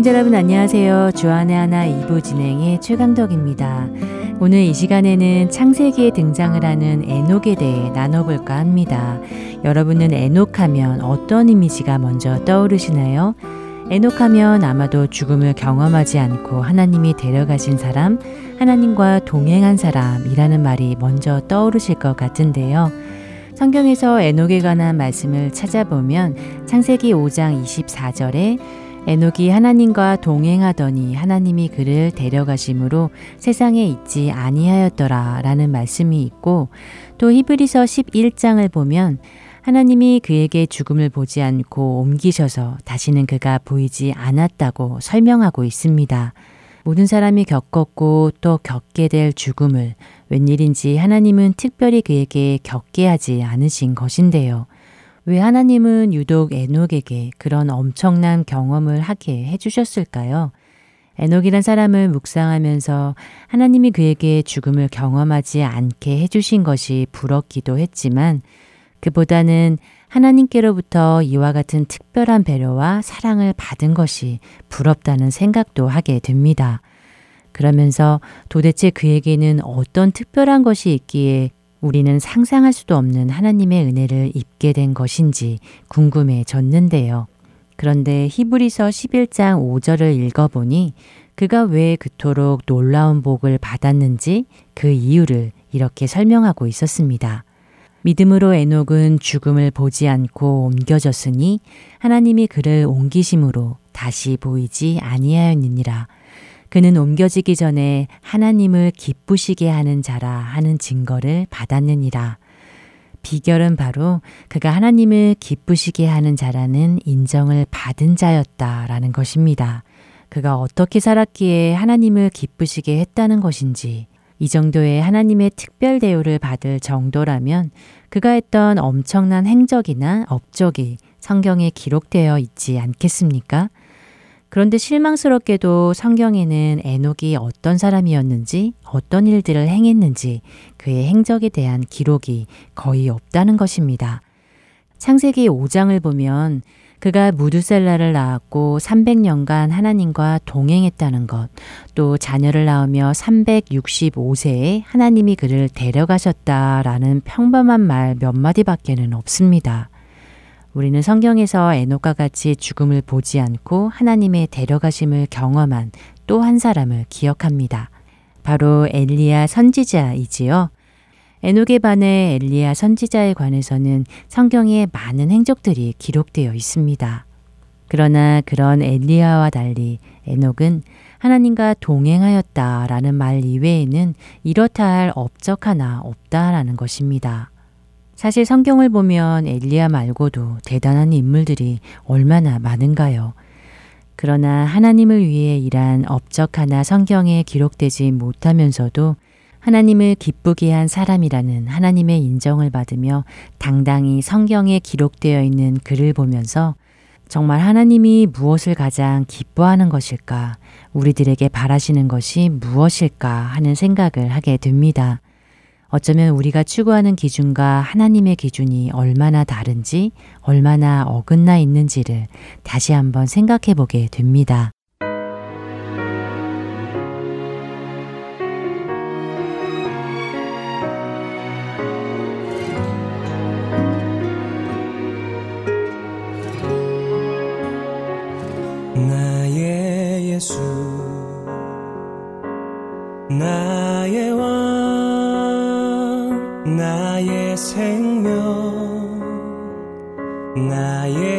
애청자 여러분 안녕하세요. 주안의 하나 2부 진행의 최강덕입니다. 오늘 이 시간에는 창세기에 등장을 하는 에녹에 대해 나눠볼까 합니다. 여러분은 에녹하면 어떤 이미지가 먼저 떠오르시나요? 에녹하면 아마도 죽음을 경험하지 않고 하나님이 데려가신 사람, 하나님과 동행한 사람이라는 말이 먼저 떠오르실 것 같은데요. 성경에서 에녹에 관한 말씀을 찾아보면 창세기 5장 24절에 에녹이 하나님과 동행하더니 하나님이 그를 데려가심으로 세상에 있지 아니하였더라 라는 말씀이 있고 또 히브리서 11장을 보면 하나님이 그에게 죽음을 보지 않고 옮기셔서 다시는 그가 보이지 않았다고 설명하고 있습니다. 모든 사람이 겪었고 또 겪게 될 죽음을 웬일인지 하나님은 특별히 그에게 겪게 하지 않으신 것인데요. 왜 하나님은 유독 에녹에게 그런 엄청난 경험을 하게 해주셨을까요? 에녹이란 사람을 묵상하면서 하나님이 그에게 죽음을 경험하지 않게 해주신 것이 부럽기도 했지만 그보다는 하나님께로부터 이와 같은 특별한 배려와 사랑을 받은 것이 부럽다는 생각도 하게 됩니다. 그러면서 도대체 그에게는 어떤 특별한 것이 있기에 우리는 상상할 수도 없는 하나님의 은혜를 입게 된 것인지 궁금해졌는데요. 그런데 히브리서 11장 5절을 읽어보니 그가 왜 그토록 놀라운 복을 받았는지 그 이유를 이렇게 설명하고 있었습니다. 믿음으로 에녹은 죽음을 보지 않고 옮겨졌으니 하나님이 그를 옮기심으로 다시 보이지 아니하였느니라. 그는 옮겨지기 전에 하나님을 기쁘시게 하는 자라 하는 증거를 받았느니라. 비결은 바로 그가 하나님을 기쁘시게 하는 자라는 인정을 받은 자였다라는 것입니다. 그가 어떻게 살았기에 하나님을 기쁘시게 했다는 것인지, 이 정도의 하나님의 특별 대우를 받을 정도라면 그가 했던 엄청난 행적이나 업적이 성경에 기록되어 있지 않겠습니까? 그런데 실망스럽게도 성경에는 에녹이 어떤 사람이었는지, 어떤 일들을 행했는지, 그의 행적에 대한 기록이 거의 없다는 것입니다. 창세기 5장을 보면 그가 무두셀라를 낳았고 300년간 하나님과 동행했다는 것, 또 자녀를 낳으며 365세에 하나님이 그를 데려가셨다라는 평범한 말 몇 마디밖에는 없습니다. 우리는 성경에서 에녹과 같이 죽음을 보지 않고 하나님의 데려가심을 경험한 또 한 사람을 기억합니다. 바로 엘리야 선지자이지요. 에녹에 반해 엘리야 선지자에 관해서는 성경에 많은 행적들이 기록되어 있습니다. 그러나 그런 엘리야와 달리 에녹은 하나님과 동행하였다라는 말 이외에는 이렇다 할 업적 하나 없다라는 것입니다. 사실 성경을 보면 엘리야 말고도 대단한 인물들이 얼마나 많은가요? 그러나 하나님을 위해 일한 업적 하나 성경에 기록되지 못하면서도 하나님을 기쁘게 한 사람이라는 하나님의 인정을 받으며 당당히 성경에 기록되어 있는 글을 보면서 정말 하나님이 무엇을 가장 기뻐하는 것일까, 우리들에게 바라시는 것이 무엇일까 하는 생각을 하게 됩니다. 어쩌면 우리가 추구하는 기준과 하나님의 기준이 얼마나 다른지, 얼마나 어긋나 있는지를 다시 한번 생각해 보게 됩니다. 나의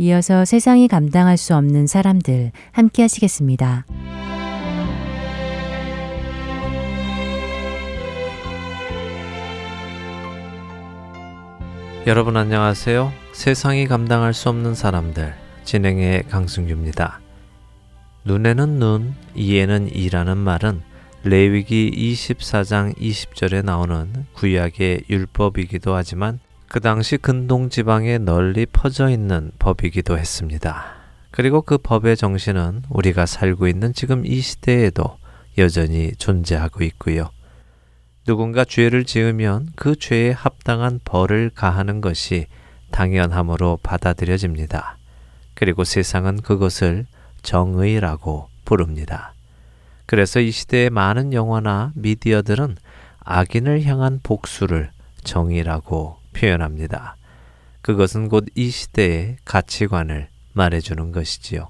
이어서 세상이 감당할 수 없는 사람들 함께 하시겠습니다. 여러분 안녕하세요. 세상이 감당할 수 없는 사람들 진행의 강승규입니다. 눈에는 눈, 이에는 이라는 말은 레위기 24장 20절에 나오는 구약의 율법이기도 하지만 그 당시 근동 지방에 널리 퍼져 있는 법이기도 했습니다. 그리고 그 법의 정신은 우리가 살고 있는 지금 이 시대에도 여전히 존재하고 있고요. 누군가 죄를 지으면 그 죄에 합당한 벌을 가하는 것이 당연함으로 받아들여집니다. 그리고 세상은 그것을 정의라고 부릅니다. 그래서 이 시대의 많은 영화나 미디어들은 악인을 향한 복수를 정의라고 표현합니다. 그것은 곧 이 시대의 가치관을 말해주는 것이지요.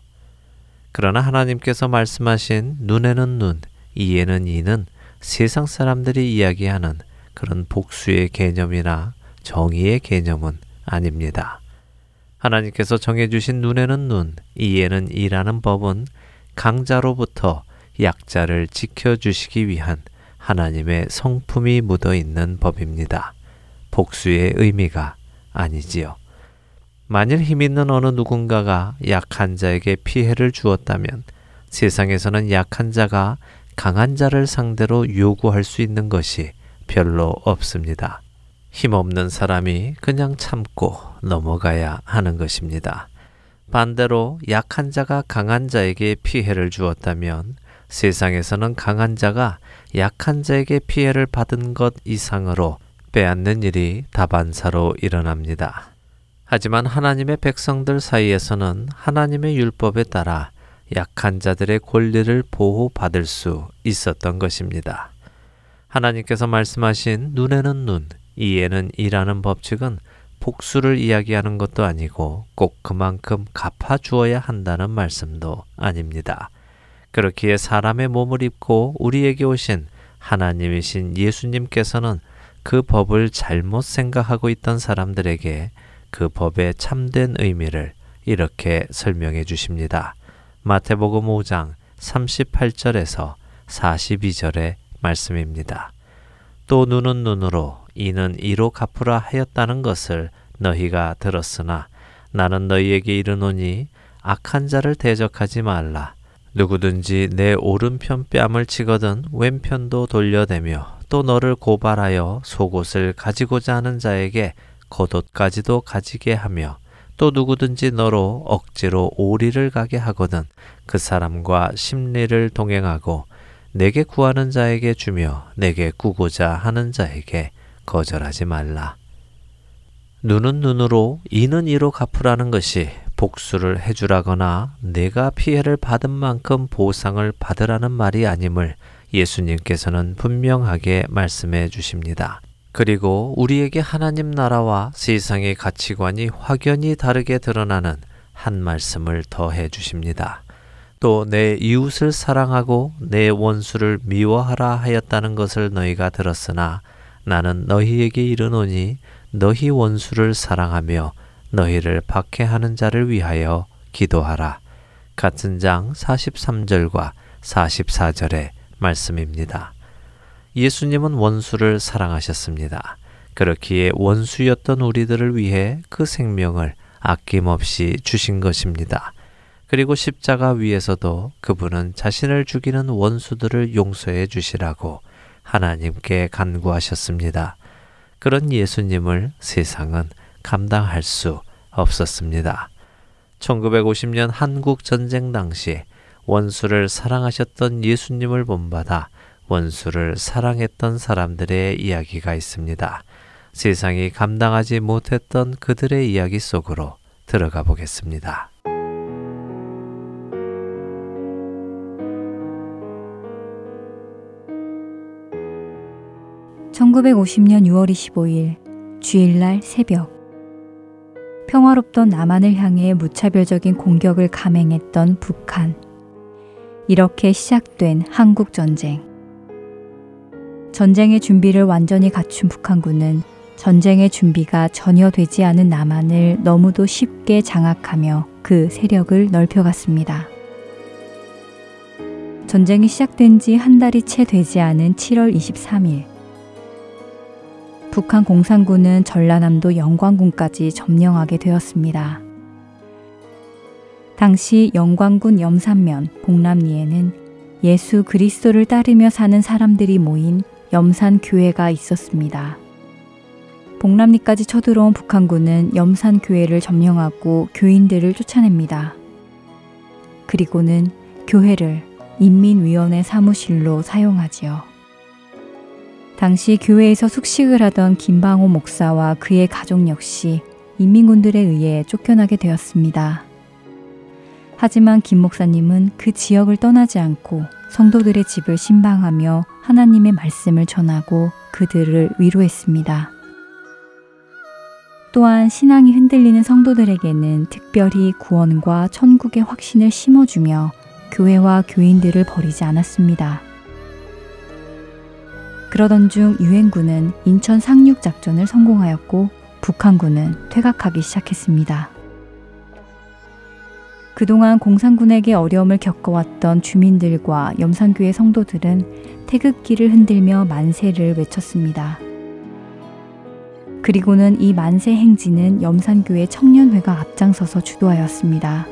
그러나 하나님께서 말씀하신 눈에는 눈, 이에는 이는 세상 사람들이 이야기하는 그런 복수의 개념이나 정의의 개념은 아닙니다. 하나님께서 정해주신 눈에는 눈, 이에는 이라는 법은 강자로부터 약자를 지켜주시기 위한 하나님의 성품이 묻어 있는 법입니다. 복수의 의미가 아니지요. 만일 힘 있는 어느 누군가가 약한 자에게 피해를 주었다면 세상에서는 약한 자가 강한 자를 상대로 요구할 수 있는 것이 별로 없습니다. 힘없는 사람이 그냥 참고 넘어가야 하는 것입니다. 반대로 약한 자가 강한 자에게 피해를 주었다면 세상에서는 강한 자가 약한 자에게 피해를 받은 것 이상으로 빼앗는 일이 다반사로 일어납니다. 하지만 하나님의 백성들 사이에서는 하나님의 율법에 따라 약한 자들의 권리를 보호받을 수 있었던 것입니다. 하나님께서 말씀하신 눈에는 눈, 이에는 이라는 법칙은 복수를 이야기하는 것도 아니고 꼭 그만큼 갚아주어야 한다는 말씀도 아닙니다. 그렇기에 사람의 몸을 입고 우리에게 오신 하나님이신 예수님께서는 그 법을 잘못 생각하고 있던 사람들에게 그 법의 참된 의미를 이렇게 설명해 주십니다. 마태복음 5장 38절에서 42절의 말씀입니다. 또 눈은 눈으로 이는 이로 갚으라 하였다는 것을 너희가 들었으나 나는 너희에게 이르노니 악한 자를 대적하지 말라. 누구든지 내 오른편 뺨을 치거든 왼편도 돌려대며 또 너를 고발하여 속옷을 가지고자 하는 자에게 겉옷까지도 가지게 하며 또 누구든지 너로 억지로 오리를 가게 하거든 그 사람과 심리를 동행하고 내게 구하는 자에게 주며 내게 구고자 하는 자에게 거절하지 말라. 눈은 눈으로 이는 이로 갚으라는 것이 복수를 해주라거나 내가 피해를 받은 만큼 보상을 받으라는 말이 아님을 예수님께서는 분명하게 말씀해 주십니다. 그리고 우리에게 하나님 나라와 세상의 가치관이 확연히 다르게 드러나는 한 말씀을 더해 주십니다. 또 내 이웃을 사랑하고 내 원수를 미워하라 하였다는 것을 너희가 들었으나 나는 너희에게 이르노니 너희 원수를 사랑하며 너희를 박해하는 자를 위하여 기도하라. 같은 장 43절과 44절의 말씀입니다. 예수님은 원수를 사랑하셨습니다. 그렇기에 원수였던 우리들을 위해 그 생명을 아낌없이 주신 것입니다. 그리고 십자가 위에서도 그분은 자신을 죽이는 원수들을 용서해 주시라고 하나님께 간구하셨습니다. 그런 예수님을 세상은 감당할 수 없었습니다. 1950년 한국 전쟁 당시 원수를 사랑하셨던 예수님을 본받아 원수를 사랑했던 사람들의 이야기가 있습니다. 세상이 감당하지 못했던 그들의 이야기 속으로 들어가 보겠습니다. 1950년 6월 25일 주일날 새벽 평화롭던 남한을 향해 무차별적인 공격을 감행했던 북한. 이렇게 시작된 한국 전쟁. 전쟁의 준비를 완전히 갖춘 북한군은 전쟁의 준비가 전혀 되지 않은 남한을 너무도 쉽게 장악하며 그 세력을 넓혀갔습니다. 전쟁이 시작된 지 한 달이 채 되지 않은 7월 23일. 북한 공산군은 전라남도 영광군까지 점령하게 되었습니다. 당시 영광군 염산면 봉남리에는 예수 그리스도를 따르며 사는 사람들이 모인 염산 교회가 있었습니다. 봉남리까지 쳐들어온 북한군은 염산 교회를 점령하고 교인들을 쫓아냅니다. 그리고는 교회를 인민위원회 사무실로 사용하지요. 당시 교회에서 숙식을 하던 김방호 목사와 그의 가족 역시 인민군들에 의해 쫓겨나게 되었습니다. 하지만 김 목사님은 그 지역을 떠나지 않고 성도들의 집을 신방하며 하나님의 말씀을 전하고 그들을 위로했습니다. 또한 신앙이 흔들리는 성도들에게는 특별히 구원과 천국의 확신을 심어주며 교회와 교인들을 버리지 않았습니다. 그러던 중 유엔군은 인천 상륙 작전을 성공하였고 북한군은 퇴각하기 시작했습니다. 그동안 공산군에게 어려움을 겪어왔던 주민들과 염산교회 성도들은 태극기를 흔들며 만세를 외쳤습니다. 그리고는 이 만세 행진은 염산교회 청년회가 앞장서서 주도하였습니다.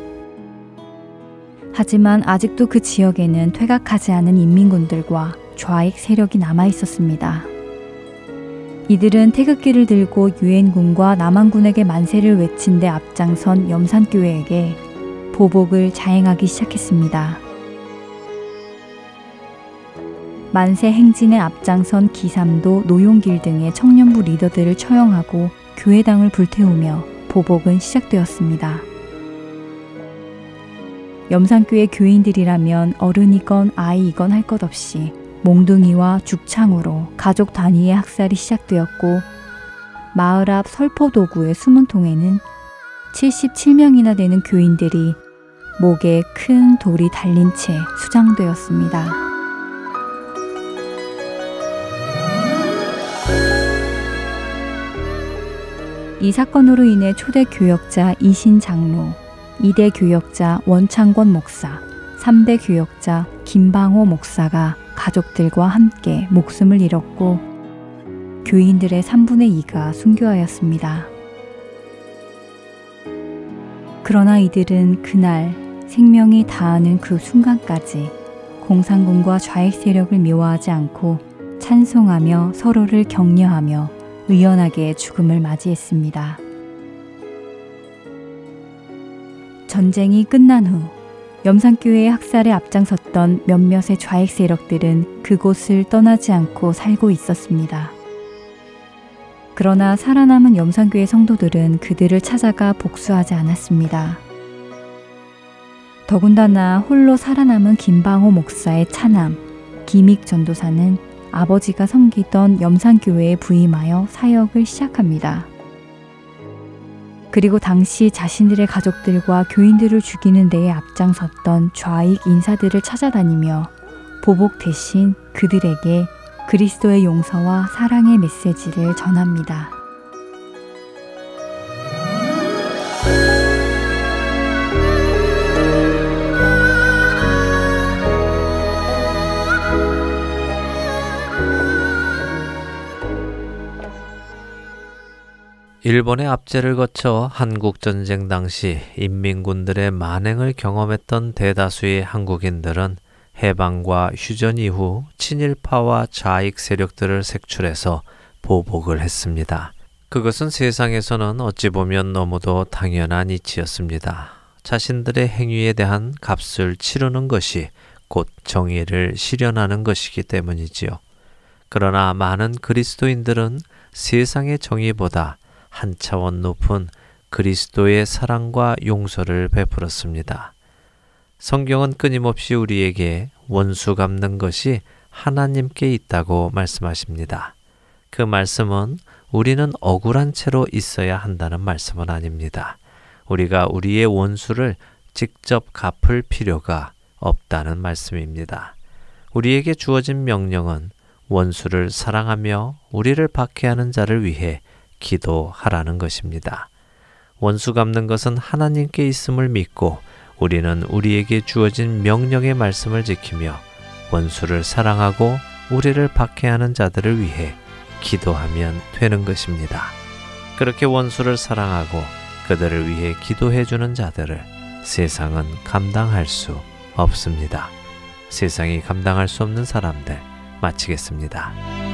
하지만 아직도 그 지역에는 퇴각하지 않은 인민군들과 좌익 세력이 남아 있었습니다. 이들은 태극기를 들고 유엔군과 남한군에게 만세를 외친 데 앞장선 염산교회에게 보복을 자행하기 시작했습니다. 만세 행진에 앞장선 기삼도 노용길 등의 청년부 리더들을 처형하고 교회당을 불태우며 보복은 시작되었습니다. 염산교회 교인들이라면 어른이건 아이이건 할 것 없이 몽둥이와 죽창으로 가족 단위의 학살이 시작되었고 마을 앞 설포도구의 숨은 통에는 77명이나 되는 교인들이 목에 큰 돌이 달린 채 수장되었습니다. 이 사건으로 인해 초대 교역자 이신 장로, 2대 교역자 원창권 목사, 3대 교역자 김방호 목사가 가족들과 함께 목숨을 잃었고 교인들의 3분의 2가 순교하였습니다. 그러나 이들은 그날 생명이 다하는 그 순간까지 공산군과 좌익 세력을 미워하지 않고 찬송하며 서로를 격려하며 의연하게 죽음을 맞이했습니다. 전쟁이 끝난 후 염산교회의 학살에 앞장섰던 몇몇의 좌익 세력들은 그곳을 떠나지 않고 살고 있었습니다. 그러나 살아남은 염산교회 성도들은 그들을 찾아가 복수하지 않았습니다. 더군다나 홀로 살아남은 김방호 목사의 차남 김익 전도사는 아버지가 섬기던 염산교회에 부임하여 사역을 시작합니다. 그리고 당시 자신들의 가족들과 교인들을 죽이는 데에 앞장섰던 좌익 인사들을 찾아다니며 보복 대신 그들에게 그리스도의 용서와 사랑의 메시지를 전합니다. 일본의 압제를 거쳐 한국 전쟁 당시 인민군들의 만행을 경험했던 대다수의 한국인들은 해방과 휴전 이후 친일파와 좌익 세력들을 색출해서 보복을 했습니다. 그것은 세상에서는 어찌 보면 너무도 당연한 이치였습니다. 자신들의 행위에 대한 값을 치르는 것이 곧 정의를 실현하는 것이기 때문이지요. 그러나 많은 그리스도인들은 세상의 정의보다 한 차원 높은 그리스도의 사랑과 용서를 베풀었습니다. 성경은 끊임없이 우리에게 원수 갚는 것이 하나님께 있다고 말씀하십니다. 그 말씀은 우리는 억울한 채로 있어야 한다는 말씀은 아닙니다. 우리가 우리의 원수를 직접 갚을 필요가 없다는 말씀입니다. 우리에게 주어진 명령은 원수를 사랑하며 우리를 박해하는 자를 위해 기도하라는 것입니다. 원수 갚는 것은 하나님께 있음을 믿고 우리는 우리에게 주어진 명령의 말씀을 지키며 원수를 사랑하고 우리를 박해하는 자들을 위해 기도하면 되는 것입니다. 그렇게 원수를 사랑하고 그들을 위해 기도해 주는 자들을 세상은 감당할 수 없습니다. 세상이 감당할 수 없는 사람들 마치겠습니다.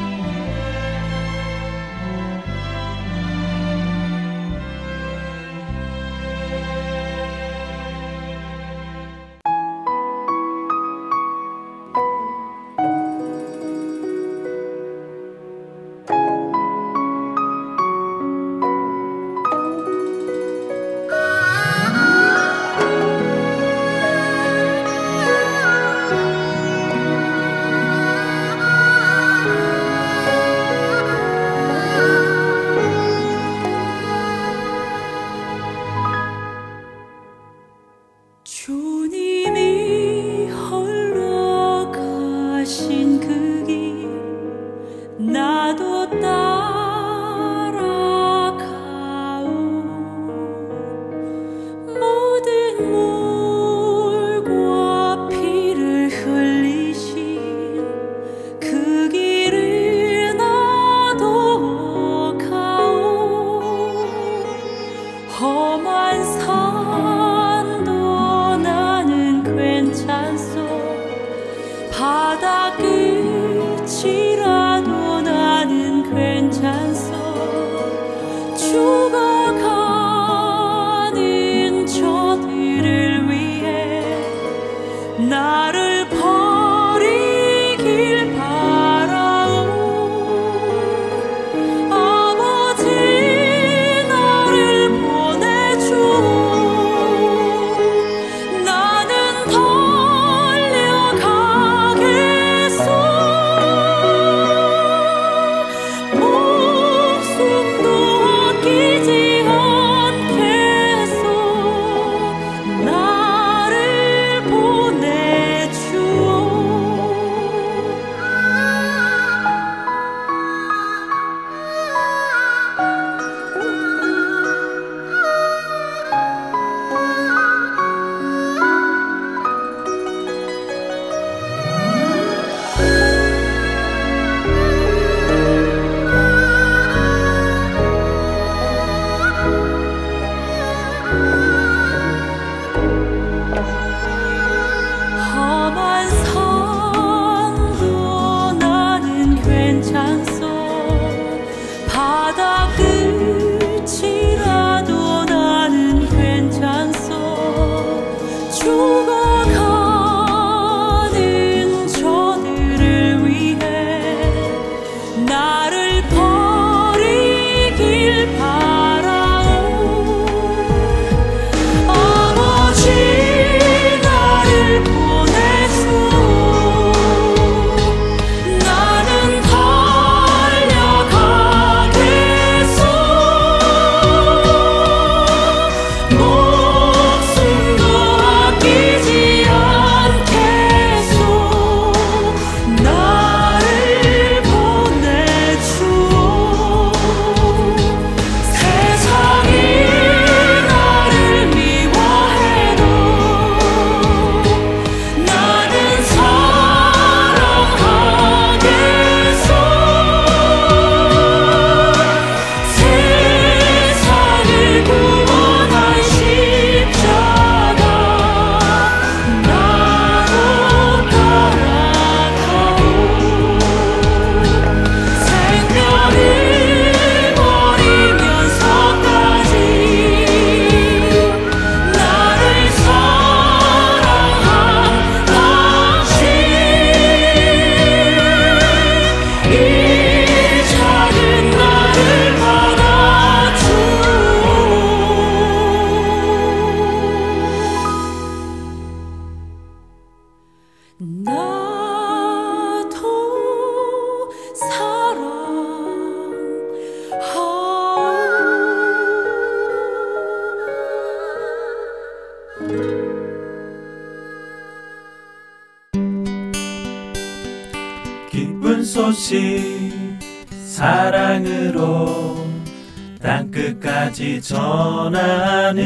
땅끝까지 전하는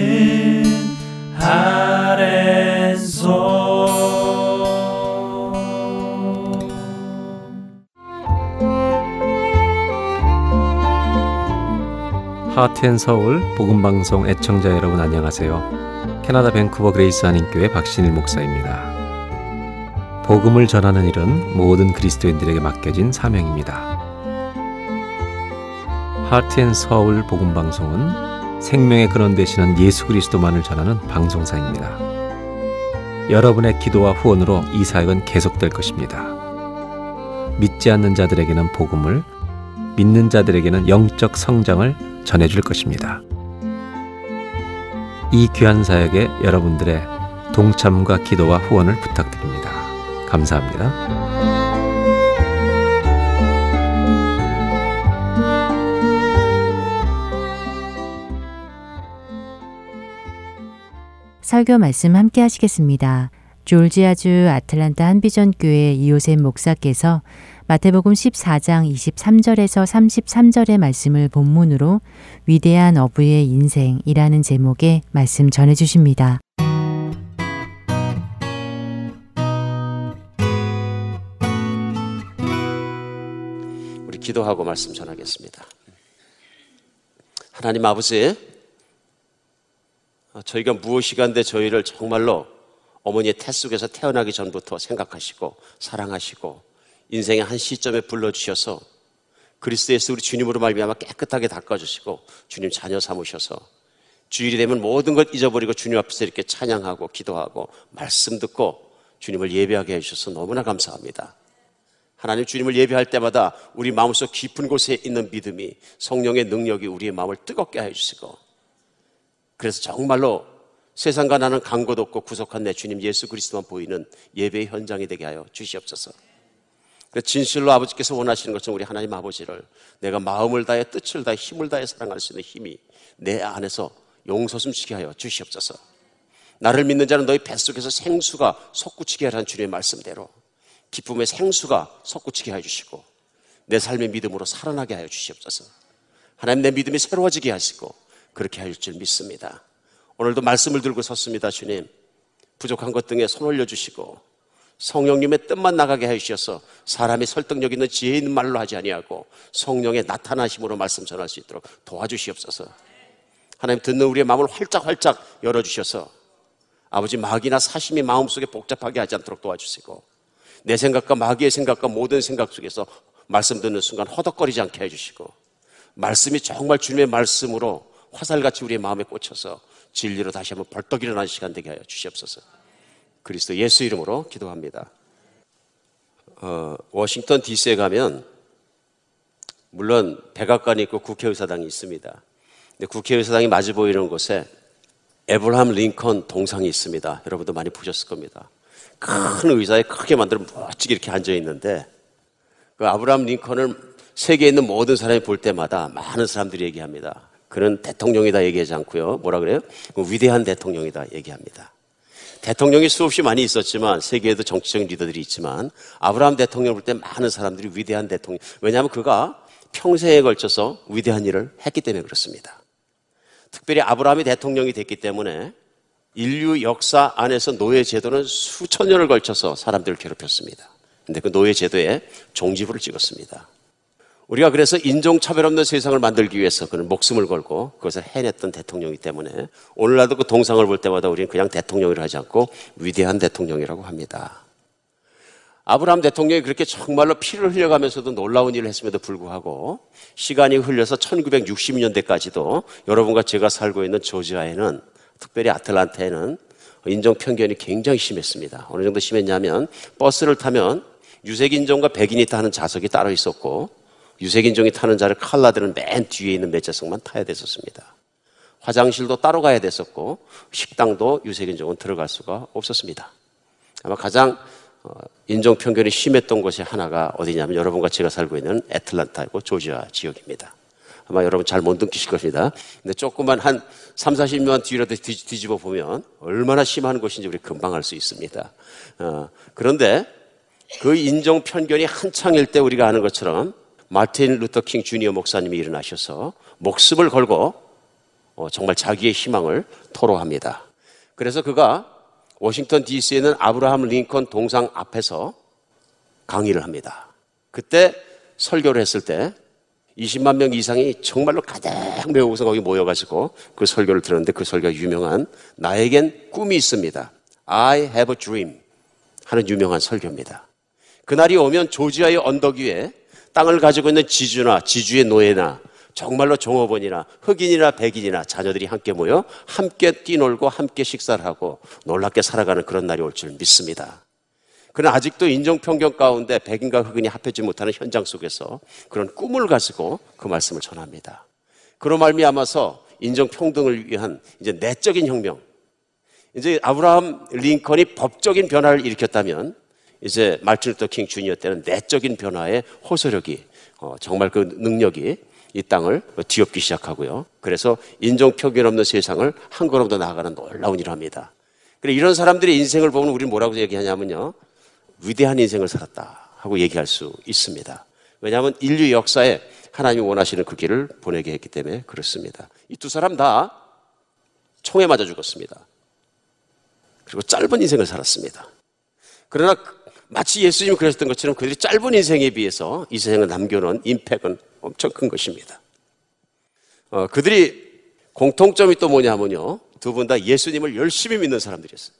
아랜소 하트앤서울 복음방송 애청자 여러분 안녕하세요. 캐나다 밴쿠버 그레이스 한인교회 박신일 목사입니다. 복음을 전하는 일은 모든 그리스도인들에게 맡겨진 사명입니다. 하트앤서울 복음방송은 생명의 근원 되시는 예수 그리스도만을 전하는 방송사입니다. 여러분의 기도와 후원으로 이 사역은 계속될 것입니다. 믿지 않는 자들에게는 복음을, 믿는 자들에게는 영적 성장을 전해줄 것입니다. 이 귀한 사역에 여러분들의 동참과 기도와 후원을 부탁드립니다. 감사합니다. 설교 말씀 함께 하시겠습니다. 졸지아주 아틀란타 한비전 교회 이호셉 목사께서 마태복음 14장 23절에서 33절의 말씀을 본문으로 위대한 어부의 인생이라는 제목의 말씀 전해 주십니다. 우리 기도하고 말씀 전하겠습니다. 하나님 아버지, 저희가 무엇이간데 저희를 정말로 어머니의 태 속에서 태어나기 전부터 생각하시고 사랑하시고 인생의 한 시점에 불러주셔서 그리스도 예수 우리 주님으로 말미암아 깨끗하게 닦아주시고 주님 자녀 삼으셔서 주일이 되면 모든 것 잊어버리고 주님 앞에서 이렇게 찬양하고 기도하고 말씀 듣고 주님을 예배하게 해주셔서 너무나 감사합니다. 하나님 주님을 예배할 때마다 우리 마음속 깊은 곳에 있는 믿음이 성령의 능력이 우리의 마음을 뜨겁게 해주시고 그래서 정말로 세상과 나는 간곳 없고 구속한 내 주님 예수 그리스도만 보이는 예배의 현장이 되게 하여 주시옵소서. 진실로 아버지께서 원하시는 것은 우리 하나님 아버지를 내가 마음을 다해 뜻을 다해 힘을 다해 사랑할 수 있는 힘이 내 안에서 용서숨치게 하여 주시옵소서. 나를 믿는 자는 너희 뱃속에서 생수가 솟구치게 하라는 주님의 말씀대로 기쁨의 생수가 솟구치게 하여 주시고 내 삶의 믿음으로 살아나게 하여 주시옵소서. 하나님 내 믿음이 새로워지게 하시고 그렇게 할 줄 믿습니다. 오늘도 말씀을 들고 섰습니다, 주님. 부족한 것 등에 손 올려주시고 성령님의 뜻만 나가게 해주셔서 사람이 설득력 있는 지혜 있는 말로 하지 아니하고 성령의 나타나심으로 말씀 전할 수 있도록 도와주시옵소서. 하나님 듣는 우리의 마음을 활짝 활짝 열어주셔서 아버지 마귀나 사심이 마음속에 복잡하게 하지 않도록 도와주시고 내 생각과 마귀의 생각과 모든 생각 속에서 말씀 듣는 순간 허덕거리지 않게 해주시고 말씀이 정말 주님의 말씀으로 화살같이 우리의 마음에 꽂혀서 진리로 다시 한번 벌떡 일어나는 시간 되게 하여 주시옵소서. 그리스도 예수 이름으로 기도합니다. 어, 워싱턴 DC에 가면 물론 백악관이 있고 국회의사당이 있습니다. 근데 국회의사당이 마주 보이는 곳에 에브라함 링컨 동상이 있습니다. 여러분도 많이 보셨을 겁니다. 큰 의자에 크게 만들어 멋지게 이렇게 앉아 있는데 그 아브라함 링컨을 세계에 있는 모든 사람이 볼 때마다 많은 사람들이 얘기합니다. 그는 대통령이다 얘기하지 않고요. 뭐라 그래요? 그 위대한 대통령이다 얘기합니다. 대통령이 수없이 많이 있었지만 세계에도 정치적인 리더들이 있지만 아브라함 대통령을 볼때 많은 사람들이 위대한 대통령. 왜냐하면 그가 평생에 걸쳐서 위대한 일을 했기 때문에 그렇습니다. 특별히 아브라함이 대통령이 됐기 때문에 인류 역사 안에서 노예 제도는 수천 년을 걸쳐서 사람들을 괴롭혔습니다. 근데 그 노예 제도에 종지부를 찍었습니다. 우리가 그래서 인종차별 없는 세상을 만들기 위해서 그는 목숨을 걸고 그것을 해냈던 대통령이기 때문에 오늘날도 그 동상을 볼 때마다 우리는 그냥 대통령이라 하지 않고 위대한 대통령이라고 합니다. 아브라함 대통령이 그렇게 정말로 피를 흘려가면서도 놀라운 일을 했음에도 불구하고 시간이 흘려서 1960년대까지도 여러분과 제가 살고 있는 조지아에는 특별히 아틀란타에는 인종 편견이 굉장히 심했습니다. 어느 정도 심했냐면 버스를 타면 유색인종과 백인이 타는 좌석이 따로 있었고 유색인종이 타는 자를 칼라들은 맨 뒤에 있는 몇 좌석만 타야 됐었습니다. 화장실도 따로 가야 됐었고 식당도 유색인종은 들어갈 수가 없었습니다. 아마 가장 어, 인종 편견이 심했던 곳이 하나가 어디냐면 여러분과 제가 살고 있는 애틀란타이고 조지아 지역입니다. 아마 여러분 잘 못 느끼실 것입니다. 근데 조금만 한 3, 40년 뒤라도 뒤집어 보면 얼마나 심한 곳인지 우리 금방 알 수 있습니다. 어, 그런데 그 인종 편견이 한창일 때 우리가 아는 것처럼 마틴 루터 킹 주니어 목사님이 일어나셔서 목숨을 걸고 어, 정말 자기의 희망을 토로합니다. 그래서 그가 워싱턴 DC에 있는 아브라함 링컨 동상 앞에서 강의를 합니다. 그때 설교를 했을 때 20만 명 이상이 정말로 가득 메우고서 거기 모여가지고 그 설교를 들었는데 그 설교가 유명한 나에겐 꿈이 있습니다. I have a dream 하는 유명한 설교입니다. 그날이 오면 조지아의 언덕 위에 땅을 가지고 있는 지주나 지주의 노예나 정말로 종업원이나 흑인이나 백인이나 자녀들이 함께 모여 함께 뛰놀고 함께 식사를 하고 놀랍게 살아가는 그런 날이 올 줄 믿습니다. 그러나 아직도 인종편견 가운데 백인과 흑인이 합하지 못하는 현장 속에서 그런 꿈을 가지고 그 말씀을 전합니다. 그런 말미암아서 인종평등을 위한 이제 내적인 혁명. 이제 아브라함 링컨이 법적인 변화를 일으켰다면 이제 마틴 루터 킹 주니어 때는 내적인 변화의 호소력이 어, 정말 그 능력이 이 땅을 뒤엎기 시작하고요. 그래서 인종편견 없는 세상을 한 걸음 더 나아가는 놀라운 일을 합니다. 그래 이런 사람들의 인생을 보면 우리는 뭐라고 얘기하냐면요. 위대한 인생을 살았다 하고 얘기할 수 있습니다. 왜냐하면 인류 역사에 하나님이 원하시는 그 길을 보내게 했기 때문에 그렇습니다. 이 두 사람 다 총에 맞아 죽었습니다. 그리고 짧은 인생을 살았습니다. 그러나 마치 예수님이 그러셨던 것처럼 그들이 짧은 인생에 비해서 이 세상에 남겨놓은 임팩은 엄청 큰 것입니다. 어, 그들이 공통점이 또 뭐냐면요. 두 분 다 예수님을 열심히 믿는 사람들이었어요.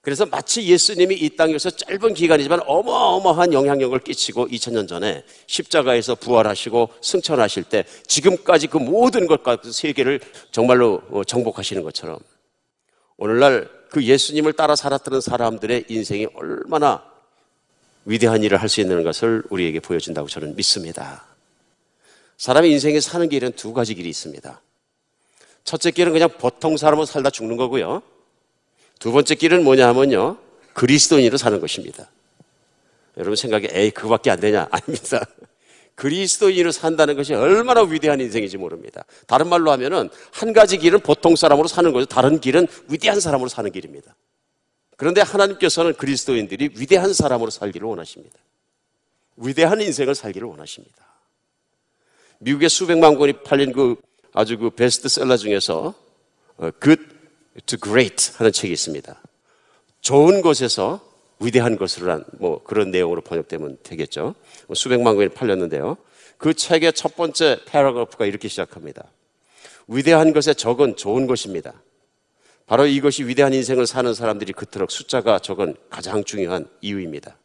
그래서 마치 예수님이 이 땅에서 짧은 기간이지만 어마어마한 영향력을 끼치고 2000년 전에 십자가에서 부활하시고 승천하실 때 지금까지 그 모든 것과 세계를 정말로 어, 정복하시는 것처럼 오늘날 그 예수님을 따라 살았던 사람들의 인생이 얼마나 위대한 일을 할 수 있는 것을 우리에게 보여준다고 저는 믿습니다. 사람의 인생에 사는 길은 두 가지 길이 있습니다. 첫째 길은 그냥 보통 사람으로 살다 죽는 거고요. 두 번째 길은 뭐냐 하면요. 그리스도인으로 사는 것입니다. 여러분 생각에 에이 그거밖에 안 되냐? 아닙니다. 그리스도인으로 산다는 것이 얼마나 위대한 인생인지 모릅니다. 다른 말로 하면은 한 가지 길은 보통 사람으로 사는 거죠. 다른 길은 위대한 사람으로 사는 길입니다. 그런데 하나님께서는 그리스도인들이 위대한 사람으로 살기를 원하십니다. 위대한 인생을 살기를 원하십니다. 미국의 수백만 권이 팔린 그 아주 그 베스트셀러 중에서 어, Good to Great 하는 책이 있습니다. 좋은 것에서 위대한 것으로 한뭐 그런 내용으로 번역되면 되겠죠. 뭐 수백만 권이 팔렸는데요. 그 책의 첫 번째 패러그래프가 이렇게 시작합니다. 위대한 것에 적은 좋은 것입니다. 바로 이것이 위대한 인생을 사는 사람들이 그토록 숫자가 적은 가장 중요한 이유입니다.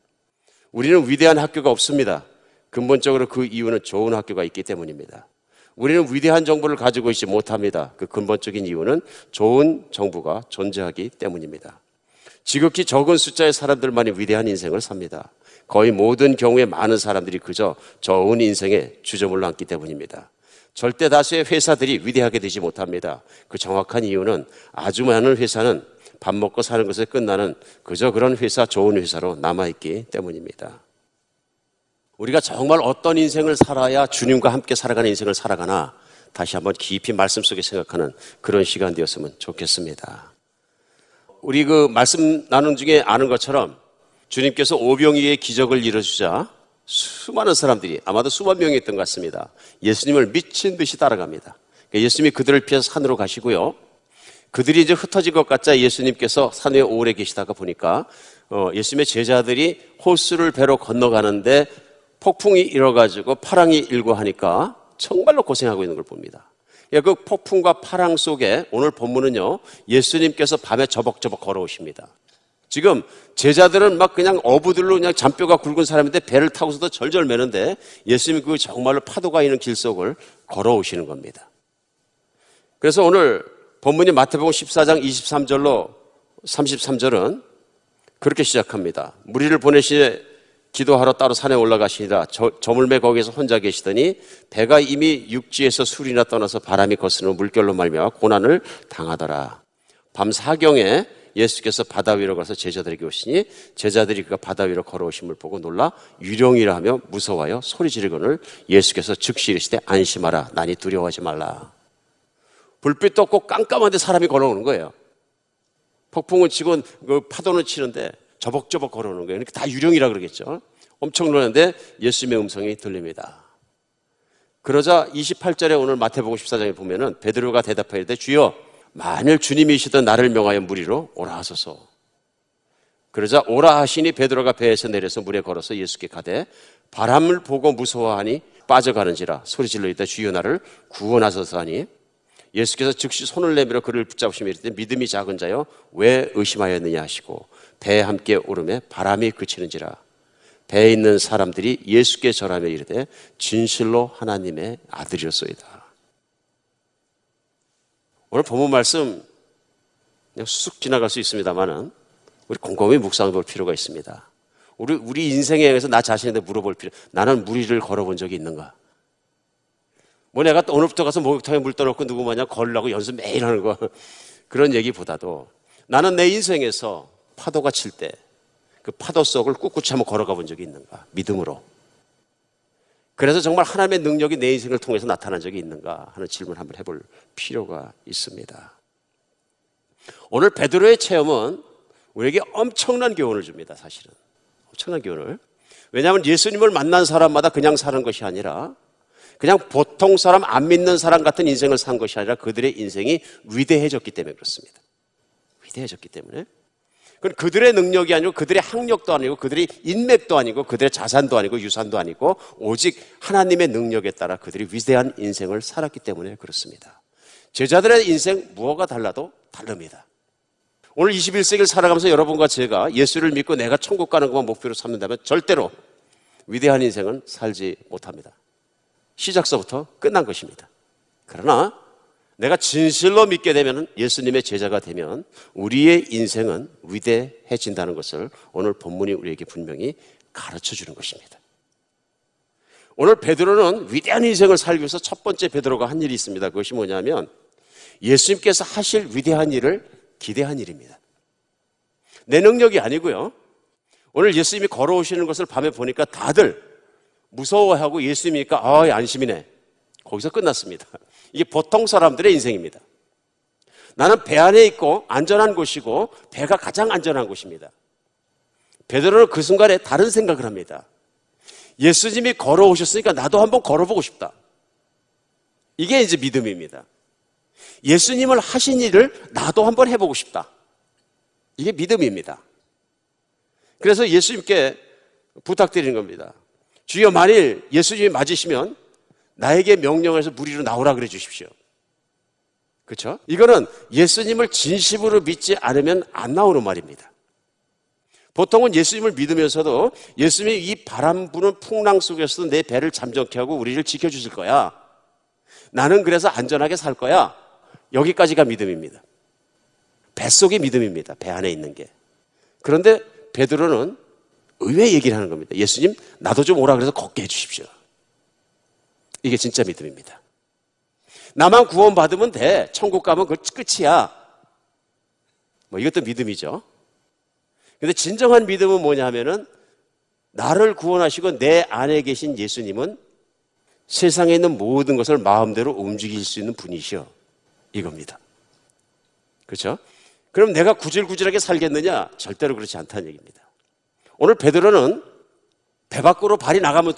우리는 위대한 학교가 없습니다. 근본적으로 그 이유는 좋은 학교가 있기 때문입니다. 우리는 위대한 정보를 가지고 있지 못합니다. 그 근본적인 이유는 좋은 정부가 존재하기 때문입니다. 지극히 적은 숫자의 사람들만이 위대한 인생을 삽니다. 거의 모든 경우에 많은 사람들이 그저 좋은 인생에 주저물러 앉기 때문입니다. 절대 다수의 회사들이 위대하게 되지 못합니다. 그 정확한 이유는 아주 많은 회사는 밥 먹고 사는 것에 끝나는 그저 그런 회사, 좋은 회사로 남아있기 때문입니다. 우리가 정말 어떤 인생을 살아야 주님과 함께 살아가는 인생을 살아가나 다시 한번 깊이 말씀 속에 생각하는 그런 시간 되었으면 좋겠습니다. 우리 그 말씀 나눈 중에 아는 것처럼 주님께서 오병이의 기적을 이뤄주자 수많은 사람들이 아마도 수만 명이었던 것 같습니다. 예수님을 미친 듯이 따라갑니다. 그러니까 예수님이 그들을 피해서 산으로 가시고요. 그들이 이제 흩어진 것 같자 예수님께서 산 위에 오래 계시다가 보니까 어, 예수님의 제자들이 호수를 배로 건너가는데 폭풍이 일어가지고 파랑이 일고 하니까 정말로 고생하고 있는 걸 봅니다. 그 폭풍과 파랑 속에 오늘 본문은요, 예수님께서 밤에 저벅저벅 걸어오십니다. 지금 제자들은 막 그냥 어부들로 그냥 잔뼈가 굵은 사람인데 배를 타고서도 절절 매는데 예수님이 그 정말로 파도가 있는 길 속을 걸어오시는 겁니다. 그래서 오늘 본문이 마태복음 14장 23절로 33절은 그렇게 시작합니다. 무리를 보내시에 기도하러 따로 산에 올라가시니라 저, 저물매 거기에서 혼자 계시더니 배가 이미 육지에서 술이나 떠나서 바람이 거스는 물결로 말미암아 고난을 당하더라. 밤 사경에 예수께서 바다 위로 가서 제자들에게 오시니 제자들이 그가 바다 위로 걸어오심을 보고 놀라 유령이라 하며 무서워하여 소리 지르거늘 예수께서 즉시 이르시되 안심하라 나니 두려워하지 말라. 불빛 도 없고 깜깜한데 사람이 걸어오는 거예요. 폭풍은 치고 그 파도는 치는데 저벅저벅 걸어오는 거예요. 그러니까 다 유령이라 그러겠죠. 엄청 놀랐는데 예수님의 음성이 들립니다. 그러자 28절에 오늘 마태복음 14장에 보면은 베드로가 대답하되 주여 만일 주님이시던 나를 명하여 무리로 오라 하소서. 그러자 오라 하시니 베드로가 배에서 내려서 물에 걸어서 예수께 가되 바람을 보고 무서워하니 빠져가는지라 소리질러 있다 주여 나를 구원하소서 하니 예수께서 즉시 손을 내밀어 그를 붙잡으시며 이르되 믿음이 작은 자여 왜 의심하였느냐 하시고 배에 함께 오름에 바람이 그치는지라 배에 있는 사람들이 예수께 절하며 이르되 진실로 하나님의 아들이었소이다. 오늘 본문 말씀 그냥 쑥 지나갈 수 있습니다만은 우리 곰곰이 묵상해 볼 필요가 있습니다. 우리 우리 인생에 의해서 나 자신한테 물어볼 필요. 나는 무리를 걸어본 적이 있는가? 뭐 내가 또 오늘부터 가서 목욕탕에 물 떠놓고 누구 마냥 걸으라고 연습 매일 하는 거 그런 얘기보다도 나는 내 인생에서 파도가 칠 때 그 파도 속을 꿋꿋이 한번 걸어가 본 적이 있는가? 믿음으로. 그래서 정말 하나님의 능력이 내 인생을 통해서 나타난 적이 있는가 하는 질문 을 한번 해볼 필요가 있습니다. 오늘 베드로의 체험은 우리에게 엄청난 교훈을 줍니다, 사실은. 엄청난 교훈을. 왜냐하면 예수님을 만난 사람마다 그냥 사는 것이 아니라 그냥 보통 사람 안 믿는 사람 같은 인생을 산 것이 아니라 그들의 인생이 위대해졌기 때문에 그렇습니다. 위대해졌기 때문에. 그건 그들의 능력이 아니고 그들의 학력도 아니고 그들의 인맥도 아니고 그들의 자산도 아니고 유산도 아니고 오직 하나님의 능력에 따라 그들이 위대한 인생을 살았기 때문에 그렇습니다. 제자들의 인생 무엇가 달라도 다릅니다. 오늘 21세기를 살아가면서 여러분과 제가 예수를 믿고 내가 천국 가는 것만 목표로 삼는다면 절대로 위대한 인생은 살지 못합니다. 시작서부터 끝난 것입니다. 그러나 내가 진실로 믿게 되면 예수님의 제자가 되면 우리의 인생은 위대해진다는 것을 오늘 본문이 우리에게 분명히 가르쳐 주는 것입니다. 오늘 베드로는 위대한 인생을 살기 위해서 첫 번째 베드로가 한 일이 있습니다. 그것이 뭐냐면 예수님께서 하실 위대한 일을 기대한 일입니다. 내 능력이 아니고요. 오늘 예수님이 걸어오시는 것을 밤에 보니까 다들 무서워하고 예수님이니까 아, 안심이네. 거기서 끝났습니다. 이게 보통 사람들의 인생입니다. 나는 배 안에 있고 안전한 곳이고 배가 가장 안전한 곳입니다. 베드로는 그 순간에 다른 생각을 합니다. 예수님이 걸어오셨으니까 나도 한번 걸어보고 싶다. 이게 이제 믿음입니다. 예수님을 하신 일을 나도 한번 해보고 싶다. 이게 믿음입니다. 그래서 예수님께 부탁드리는 겁니다. 주여 만일 예수님이 맞으시면 나에게 명령해서 무리로 나오라 그래 주십시오. 그렇죠? 이거는 예수님을 진심으로 믿지 않으면 안 나오는 말입니다. 보통은 예수님을 믿으면서도 예수님이 이 바람 부는 풍랑 속에서도 내 배를 잠정케 하고 우리를 지켜주실 거야. 나는 그래서 안전하게 살 거야. 여기까지가 믿음입니다. 뱃속의 믿음입니다. 배 안에 있는 게. 그런데 베드로는 의외의 얘기를 하는 겁니다. 예수님, 나도 좀 오라 그래서 걷게 해주십시오. 이게 진짜 믿음입니다. 나만 구원받으면 돼. 천국 가면 그 끝이야. 뭐 이것도 믿음이죠. 근데 진정한 믿음은 뭐냐 하면은 나를 구원하시고 내 안에 계신 예수님은 세상에 있는 모든 것을 마음대로 움직일 수 있는 분이시여. 이겁니다. 그렇죠? 그럼 내가 구질구질하게 살겠느냐? 절대로 그렇지 않다는 얘기입니다. 오늘 베드로는 배 밖으로 발이 나가면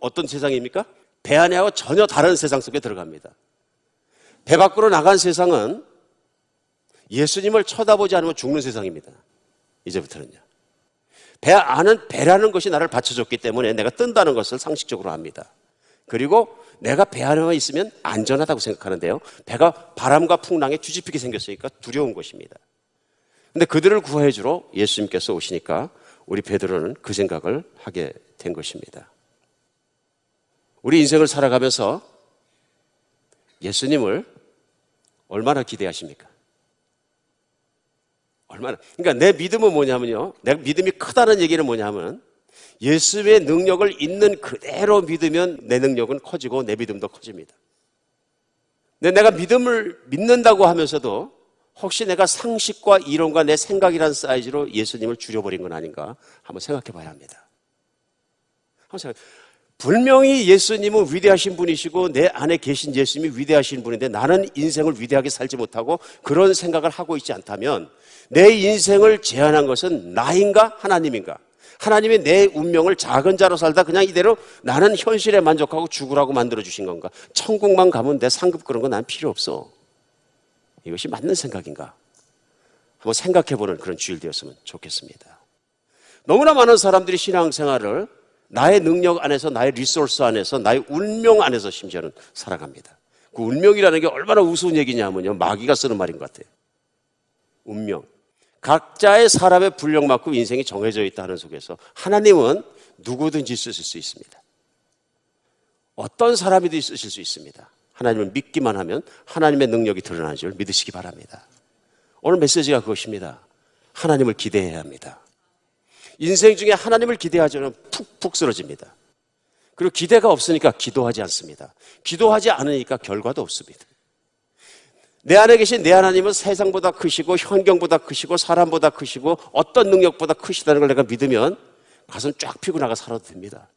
어떤 세상입니까? 배 안에하고 전혀 다른 세상 속에 들어갑니다. 배 밖으로 나간 세상은 예수님을 쳐다보지 않으면 죽는 세상입니다. 이제부터는요. 배 안은 배라는 것이 나를 받쳐줬기 때문에 내가 뜬다는 것을 상식적으로 합니다. 그리고 내가 배 안에만 있으면 안전하다고 생각하는데요. 배가 바람과 풍랑에 뒤집히게 생겼으니까 두려운 것입니다. 근데 그들을 구해주러 예수님께서 오시니까 우리 베드로는 그 생각을 하게 된 것입니다. 우리 인생을 살아가면서 예수님을 얼마나 기대하십니까? 얼마나. 그러니까 내 믿음은 뭐냐면요. 내 믿음이 크다는 얘기는 뭐냐면 예수의 능력을 있는 그대로 믿으면 내 능력은 커지고 내 믿음도 커집니다. 근데 내가 믿음을 믿는다고 하면서도 혹시 내가 상식과 이론과 내 생각이란 사이즈로 예수님을 줄여버린 건 아닌가 한번 생각해 봐야 합니다. 한번 생각 분명히 예수님은 위대하신 분이시고 내 안에 계신 예수님이 위대하신 분인데 나는 인생을 위대하게 살지 못하고 그런 생각을 하고 있지 않다면 내 인생을 제한한 것은 나인가 하나님인가? 하나님이 내 운명을 작은 자로 살다 그냥 이대로 나는 현실에 만족하고 죽으라고 만들어 주신 건가? 천국만 가면 내 상급 그런 건 난 필요 없어. 이것이 맞는 생각인가? 한번 생각해 보는 그런 주일 되었으면 좋겠습니다. 너무나 많은 사람들이 신앙생활을 나의 능력 안에서, 나의 리소스 안에서, 나의 운명 안에서 심지어는 살아갑니다. 그 운명이라는 게 얼마나 우스운 얘기냐면요. 마귀가 쓰는 말인 것 같아요. 운명. 각자의 사람의 분력만큼 인생이 정해져 있다는 속에서 하나님은 누구든지 쓰실 수 있습니다. 어떤 사람이든 쓰실 수 있습니다. 하나님을 믿기만 하면 하나님의 능력이 드러나는 줄 믿으시기 바랍니다. 오늘 메시지가 그것입니다. 하나님을 기대해야 합니다. 인생 중에 하나님을 기대하지 않으면 푹푹 쓰러집니다. 그리고 기대가 없으니까 기도하지 않습니다. 기도하지 않으니까 결과도 없습니다. 내 안에 계신 내 하나님은 세상보다 크시고 환경보다 크시고 사람보다 크시고 어떤 능력보다 크시다는 걸 내가 믿으면 가슴 쫙 피고 나가 살아도 됩니다.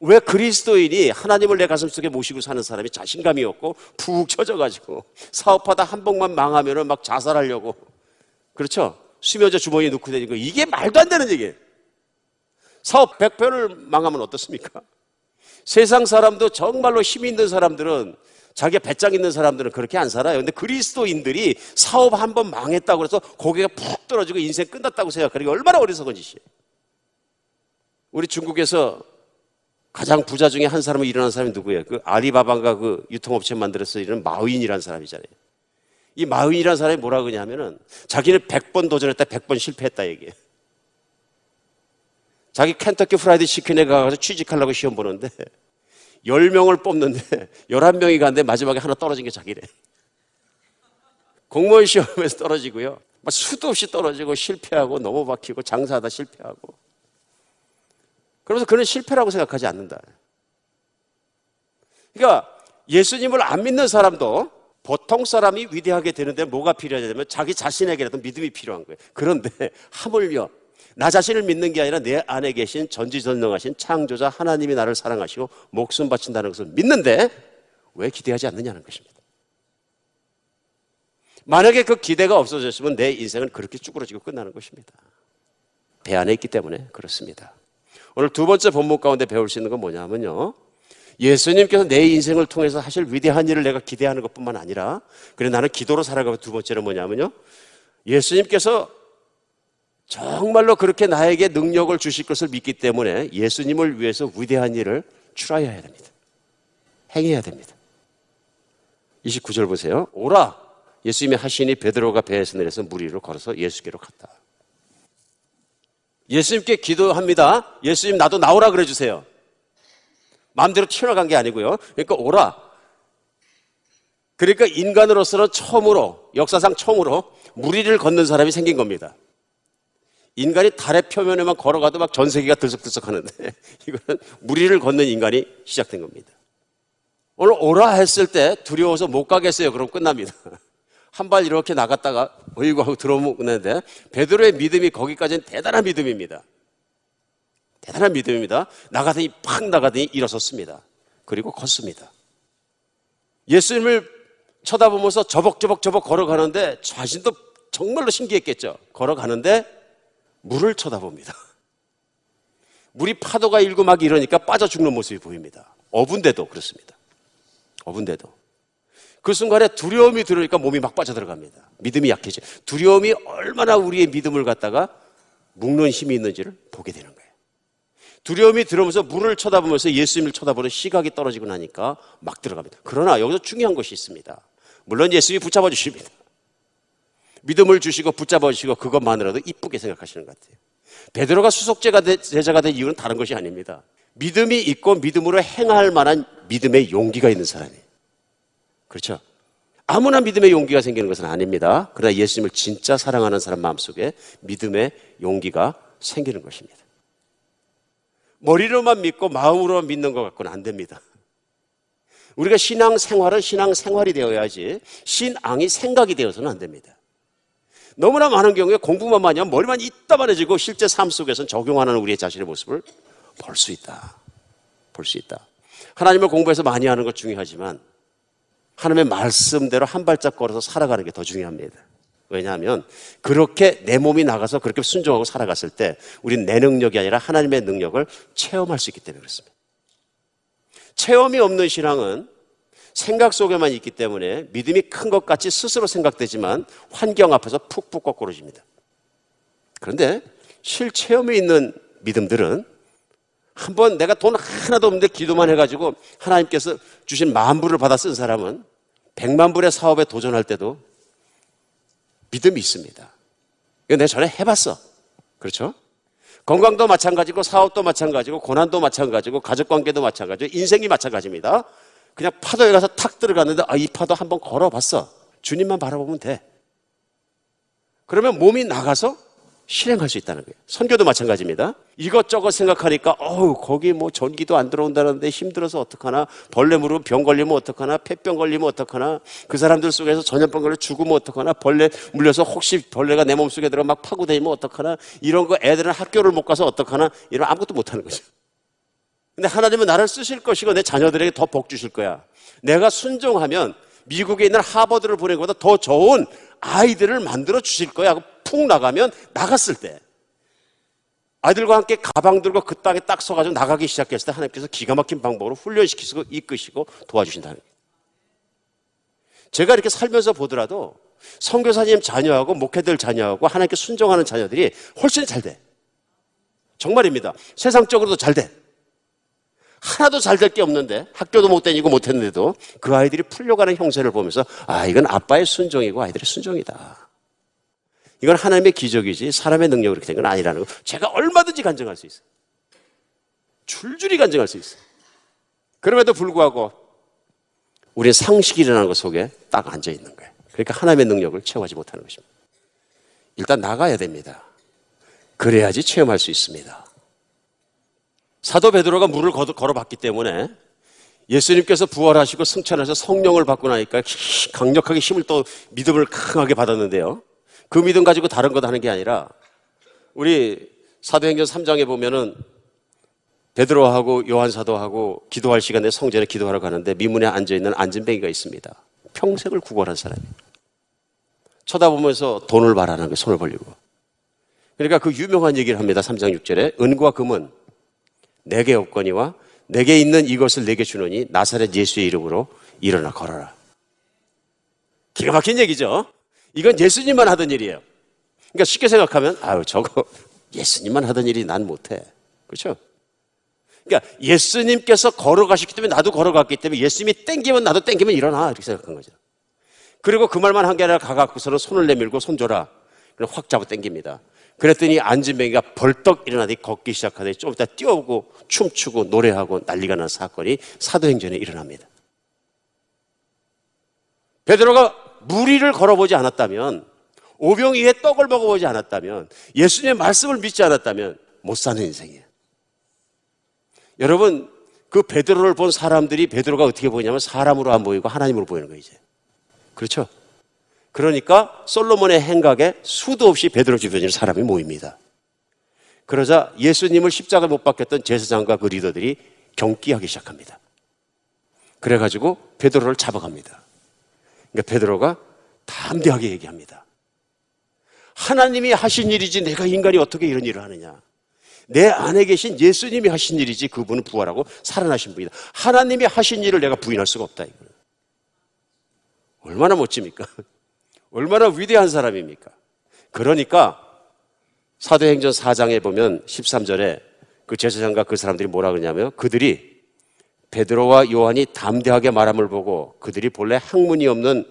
왜 그리스도인이 하나님을 내 가슴 속에 모시고 사는 사람이 자신감이 없고 푹 처져가지고 사업하다 한 번만 망하면 막 자살하려고 그렇죠? 수면제 주머니에 넣고 다니고 이게 말도 안 되는 얘기예요. 사업 100편을 망하면 어떻습니까? 세상 사람도 정말로 힘 있는 사람들은 자기가 배짱 있는 사람들은 그렇게 안 살아요. 근데 그리스도인들이 사업 한 번 망했다고 해서 고개가 푹 떨어지고 인생 끝났다고 생각하는 게 얼마나 어리석은 짓이에요. 우리 중국에서 가장 부자 중에 한 사람이 일어난 사람이 누구예요? 그 아리바바가 그 유통업체 만들어서 이런 마윈이라는 사람이잖아요. 이 마윈이라는 사람이 뭐라 그러냐면은 자기는 100번 도전했다 100번 실패했다 얘기해. 자기 켄터키 프라이드 치킨에 가서 취직하려고 시험 보는데 10명을 뽑는데 11명이 갔는데 마지막에 하나 떨어진 게 자기래. 공무원 시험에서 떨어지고요. 막 수도 없이 떨어지고 실패하고 너무 박히고 장사하다 실패하고. 그래서 그는 실패라고 생각하지 않는다. 그러니까 예수님을 안 믿는 사람도 보통 사람이 위대하게 되는데 뭐가 필요하냐면 자기 자신에게라도 믿음이 필요한 거예요. 그런데 하물며 나 자신을 믿는 게 아니라 내 안에 계신 전지전능하신 창조자 하나님이 나를 사랑하시고 목숨 바친다는 것을 믿는데 왜 기대하지 않느냐는 것입니다. 만약에 그 기대가 없어졌으면 내 인생은 그렇게 쭈그러지고 끝나는 것입니다. 배 안에 있기 때문에 그렇습니다. 오늘 두 번째 본문 가운데 배울 수 있는 건 뭐냐면요. 예수님께서 내 인생을 통해서 하실 위대한 일을 내가 기대하는 것 뿐만 아니라, 그래 나는 기도로 살아가고 두 번째는 뭐냐면요. 예수님께서 정말로 그렇게 나에게 능력을 주실 것을 믿기 때문에 예수님을 위해서 위대한 일을 출하여야 됩니다. 행해야 됩니다. 29절 보세요. 오라! 예수님이 하시니 베드로가 배에서 내려서 물 위로 걸어서 예수께로 갔다. 예수님께 기도합니다. 예수님 나도 나오라 그래 주세요. 마음대로 튀어나간 게 아니고요. 그러니까 오라. 그러니까 인간으로서는 처음으로 역사상 처음으로 무리를 걷는 사람이 생긴 겁니다. 인간이 달의 표면에만 걸어가도 막 전 세계가 들썩들썩 하는데 이거는 무리를 걷는 인간이 시작된 겁니다. 오늘 오라 했을 때 두려워서 못 가겠어요. 그럼 끝납니다. 한 발 이렇게 나갔다가 어이구 하고 들어오면 끝나는데 베드로의 믿음이 거기까지는 대단한 믿음입니다. 대단한 믿음입니다. 나가더니 팍 나가더니 일어섰습니다. 그리고 걷습니다. 예수님을 쳐다보면서 저벅저벅 저벅 걸어가는데 자신도 정말로 신기했겠죠. 걸어가는데 물을 쳐다봅니다. 물이 파도가 일고 막 이러니까 빠져 죽는 모습이 보입니다. 어분데도 그렇습니다. 어분데도. 그 순간에 두려움이 들으니까 몸이 막 빠져 들어갑니다. 믿음이 약해져. 두려움이 얼마나 우리의 믿음을 갖다가 묶는 힘이 있는지를 보게 되는 거예요. 두려움이 들어오면서 물을 쳐다보면서 예수님을 쳐다보는 시각이 떨어지고 나니까 막 들어갑니다. 그러나 여기서 중요한 것이 있습니다. 물론 예수님이 붙잡아 주십니다. 믿음을 주시고 붙잡아 주시고 그것만으로도 이쁘게 생각하시는 것 같아요. 베드로가 수속제가 제자가 된 이유는 다른 것이 아닙니다. 믿음이 있고 믿음으로 행할 만한 믿음의 용기가 있는 사람이에요. 그렇죠? 아무나 믿음의 용기가 생기는 것은 아닙니다. 그러나 예수님을 진짜 사랑하는 사람 마음속에 믿음의 용기가 생기는 것입니다. 머리로만 믿고 마음으로만 믿는 것 같고는 안 됩니다. 우리가 신앙 생활은 신앙 생활이 되어야지 신앙이 생각이 되어서는 안 됩니다. 너무나 많은 경우에 공부만 많이 하면 머리만 이따만해지고 실제 삶 속에서는 적용하는 우리의 자신의 모습을 볼 수 있다. 볼 수 있다. 하나님을 공부해서 많이 하는 것 중요하지만 하나님의 말씀대로 한 발짝 걸어서 살아가는 게 더 중요합니다. 왜냐하면 그렇게 내 몸이 나가서 그렇게 순종하고 살아갔을 때 우리는 내 능력이 아니라 하나님의 능력을 체험할 수 있기 때문에 그렇습니다. 체험이 없는 신앙은 생각 속에만 있기 때문에 믿음이 큰 것 같이 스스로 생각되지만 환경 앞에서 푹푹 거꾸러집니다. 그런데 실체험이 있는 믿음들은 한번 내가 돈 하나도 없는데 기도만 해가지고 하나님께서 주신 만 불을 받아 쓴 사람은 백만 불의 사업에 도전할 때도 믿음이 있습니다. 이거 내가 전에 해봤어. 그렇죠? 건강도 마찬가지고 사업도 마찬가지고 고난도 마찬가지고 가족관계도 마찬가지고 인생이 마찬가지입니다. 그냥 파도에 가서 탁 들어갔는데 아 이 파도 한번 걸어봤어. 주님만 바라보면 돼. 그러면 몸이 나가서 실행할 수 있다는 거예요. 선교도 마찬가지입니다. 이것저것 생각하니까 어우 거기 뭐 전기도 안 들어온다는데 힘들어서 어떡하나 벌레 물으면 병 걸리면 어떡하나 폐병 걸리면 어떡하나 그 사람들 속에서 전염병 걸려 죽으면 어떡하나 벌레 물려서 혹시 벌레가 내 몸속에 들어 막 파고 다니면 어떡하나 이런 거 애들은 학교를 못 가서 어떡하나 이런 아무것도 못 하는 거죠. 근데 하나님은 나를 쓰실 것이고 내 자녀들에게 더 복 주실 거야. 내가 순종하면 미국에 있는 하버드를 보낸 것보다 더 좋은 아이들을 만들어 주실 거야. 푹 나가면 나갔을 때 아이들과 함께 가방 들고 그 땅에 딱 서가지고 나가기 시작했을 때 하나님께서 기가 막힌 방법으로 훈련시키시고 이끄시고 도와주신다는 거예요. 제가 이렇게 살면서 보더라도 성교사님 자녀하고 목회들 자녀하고 하나님께 순종하는 자녀들이 훨씬 잘 돼. 정말입니다. 세상적으로도 잘 돼. 하나도 잘 될 게 없는데 학교도 못 다니고 못 했는데도 그 아이들이 풀려가는 형세를 보면서 아 이건 아빠의 순종이고 아이들의 순종이다. 이건 하나님의 기적이지 사람의 능력으로 이렇게 된 건 아니라는 거 제가 얼마든지 간증할 수 있어요. 줄줄이 간증할 수 있어요. 그럼에도 불구하고 우리의 상식이라는 것 속에 딱 앉아 있는 거예요. 그러니까 하나님의 능력을 체험하지 못하는 것입니다. 일단 나가야 됩니다. 그래야지 체험할 수 있습니다. 사도 베드로가 물을 걸어봤기 때문에 예수님께서 부활하시고 승천해서 성령을 받고 나니까 강력하게 힘을 또 믿음을 강하게 받았는데요. 그 믿음 가지고 다른 것 하는 게 아니라 우리 사도행전 3장에 보면은 베드로하고 요한 사도하고 기도할 시간에 성전에 기도하러 가는데 미문에 앉아 있는 안진뱅이가 있습니다. 평생을 구걸한 사람이에요. 쳐다보면서 돈을 바라는 거예요. 손을 벌리고. 그러니까 그 유명한 얘기를 합니다. 3장 6절에 은과 금은 내게 없거니와 내게 있는 이것을 내게 주노니 나사렛 예수의 이름으로 일어나 걸어라. 기가 막힌 얘기죠. 이건 예수님만 하던 일이에요. 그러니까 쉽게 생각하면 아유 저거 예수님만 하던 일이 난 못해. 그렇죠? 그러니까 예수님께서 걸어가셨기 때문에 나도 걸어갔기 때문에 예수님이 땡기면 나도 땡기면 일어나 이렇게 생각한 거죠. 그리고 그 말만 한 게 아니라 가갖고서는 손을 내밀고 손 줘라. 그럼 확 잡아 땡깁니다. 그랬더니 안진뱅이가 벌떡 일어나더니 걷기 시작하더니 좀 이따 뛰어오고 춤추고 노래하고 난리가 난 사건이 사도행전에 일어납니다. 베드로가 무리를 걸어보지 않았다면 오병 이에 떡을 먹어보지 않았다면 예수님의 말씀을 믿지 않았다면 못 사는 인생이에요. 여러분 그 베드로를 본 사람들이 베드로가 어떻게 보이냐면 사람으로 안 보이고 하나님으로 보이는 거예요 이제. 그렇죠? 그러니까 솔로몬의 행각에 수도 없이 베드로 주변에 사람이 모입니다. 그러자 예수님을 십자가 못 박혔던 제사장과 그 리더들이 경기하기 시작합니다. 그래가지고 베드로를 잡아갑니다. 그러니까 베드로가 담대하게 얘기합니다. 하나님이 하신 일이지 내가 인간이 어떻게 이런 일을 하느냐. 내 안에 계신 예수님이 하신 일이지 그분은 부활하고 살아나신 분이다. 하나님이 하신 일을 내가 부인할 수가 없다. 이거는. 얼마나 멋집니까? 얼마나 위대한 사람입니까? 그러니까 사도행전 4장에 보면 13절에 그 제사장과 그 사람들이 뭐라 그러냐면 그들이 베드로와 요한이 담대하게 말함을 보고 그들이 본래 학문이 없는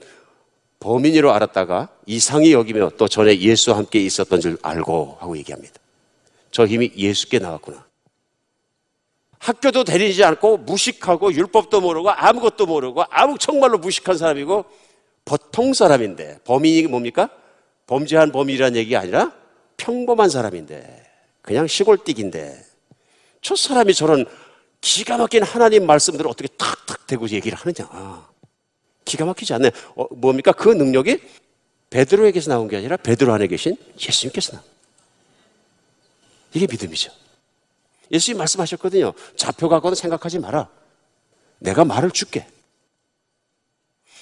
범인으로 알았다가 이상히 여기며 또 전에 예수와 함께 있었던 줄 알고 하고 얘기합니다. 저 힘이 예수께 나왔구나. 학교도 다니지 않고 무식하고 율법도 모르고 아무것도 모르고 아무 정말로 무식한 사람이고 보통 사람인데 범인이 뭡니까? 범죄한 범인이라는 얘기가 아니라 평범한 사람인데 그냥 시골띠기인데 저 사람이 저런 기가 막힌 하나님 말씀들을 어떻게 탁탁 대고 얘기를 하느냐. 기가 막히지 않네. 어, 뭡니까? 그 능력이 베드로에게서 나온 게 아니라 베드로 안에 계신 예수님께서 나온. 이게 믿음이죠. 예수님 말씀하셨거든요. 잡혀가거나 생각하지 마라. 내가 말을 줄게.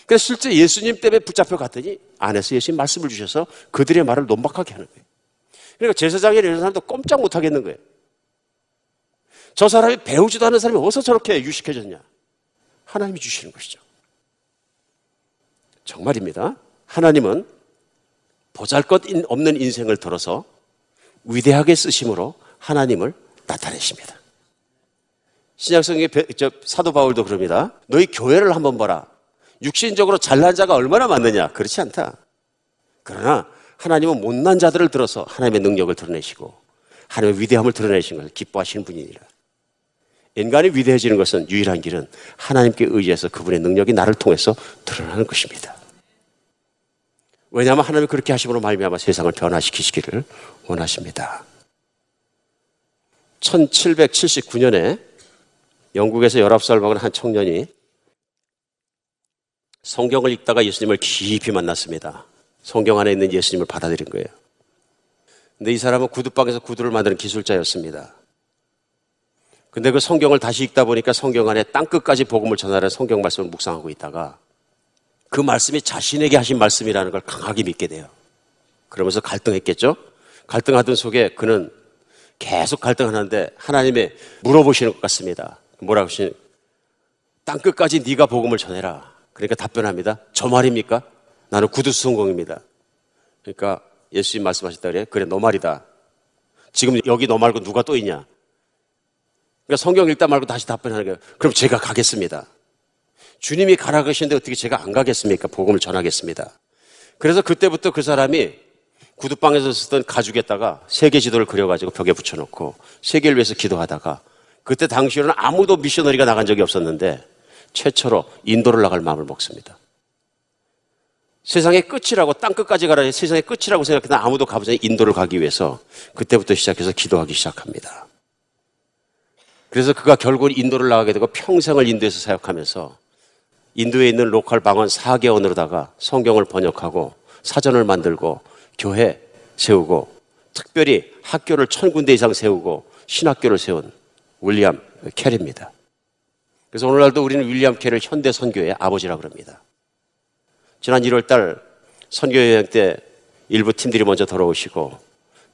그래서 실제 예수님 때문에 붙잡혀 갔더니 안에서 예수님 말씀을 주셔서 그들의 말을 논박하게 하는 거예요. 그러니까 제사장이 이런 사람도 꼼짝 못 하겠는 거예요. 저 사람이 배우지도 않은 사람이 어디서 저렇게 유식해졌냐? 하나님이 주시는 것이죠. 정말입니다. 하나님은 보잘 것 없는 인생을 들어서 위대하게 쓰심으로 하나님을 나타내십니다. 신약성의 사도 바울도 그럽니다. 너희 교회를 한번 봐라. 육신적으로 잘난 자가 얼마나 많느냐? 그렇지 않다. 그러나 하나님은 못난 자들을 들어서 하나님의 능력을 드러내시고 하나님의 위대함을 드러내신 것을 기뻐하시는 분이니라. 인간이 위대해지는 것은 유일한 길은 하나님께 의지해서 그분의 능력이 나를 통해서 드러나는 것입니다. 왜냐하면 하나님이 그렇게 하심으로 말미암아 세상을 변화시키시기를 원하십니다. 1779년에 영국에서 19살 먹은 한 청년이 성경을 읽다가 예수님을 깊이 만났습니다. 성경 안에 있는 예수님을 받아들인 거예요. 근데 이 사람은 구두방에서 구두를 만드는 기술자였습니다. 근데 그 성경을 다시 읽다 보니까 성경 안에 땅끝까지 복음을 전하는 성경 말씀을 묵상하고 있다가 그 말씀이 자신에게 하신 말씀이라는 걸 강하게 믿게 돼요. 그러면서 갈등했겠죠? 갈등하던 속에 그는 계속 갈등하는데 하나님의 물어보시는 것 같습니다. 뭐라고 하시는 땅 끝까지 네가 복음을 전해라. 그러니까 답변합니다. 저 말입니까? 나는 구두수성공입니다. 그러니까 예수님 말씀하셨다 그래. 그래 너 말이다. 지금 여기 너 말고 누가 또 있냐? 그러니까 성경 읽다 말고 다시 답변하는 거예요. 그럼 제가 가겠습니다. 주님이 가라 그러시는데 어떻게 제가 안 가겠습니까? 복음을 전하겠습니다. 그래서 그때부터 그 사람이 구두방에서 쓰던 가죽에다가 세계 지도를 그려가지고 벽에 붙여놓고 세계를 위해서 기도하다가 그때 당시에는 아무도 미셔너리가 나간 적이 없었는데 최초로 인도를 나갈 마음을 먹습니다. 세상의 끝이라고 땅 끝까지 가라 세상의 끝이라고 생각했던 아무도 가보지 않은 인도를 가기 위해서 그때부터 시작해서 기도하기 시작합니다. 그래서 그가 결국 인도를 나가게 되고 평생을 인도에서 사역하면서 인도에 있는 local 방언 4개 언어로다가 성경을 번역하고 사전을 만들고 교회 세우고 특별히 학교를 천 군데 이상 세우고 신학교를 세운 윌리엄 캐리입니다. 그래서 오늘날도 우리는 윌리엄 캐리를 현대 선교의 아버지라고 합니다. 지난 1월 달 선교 여행 때 일부 팀들이 먼저 돌아오시고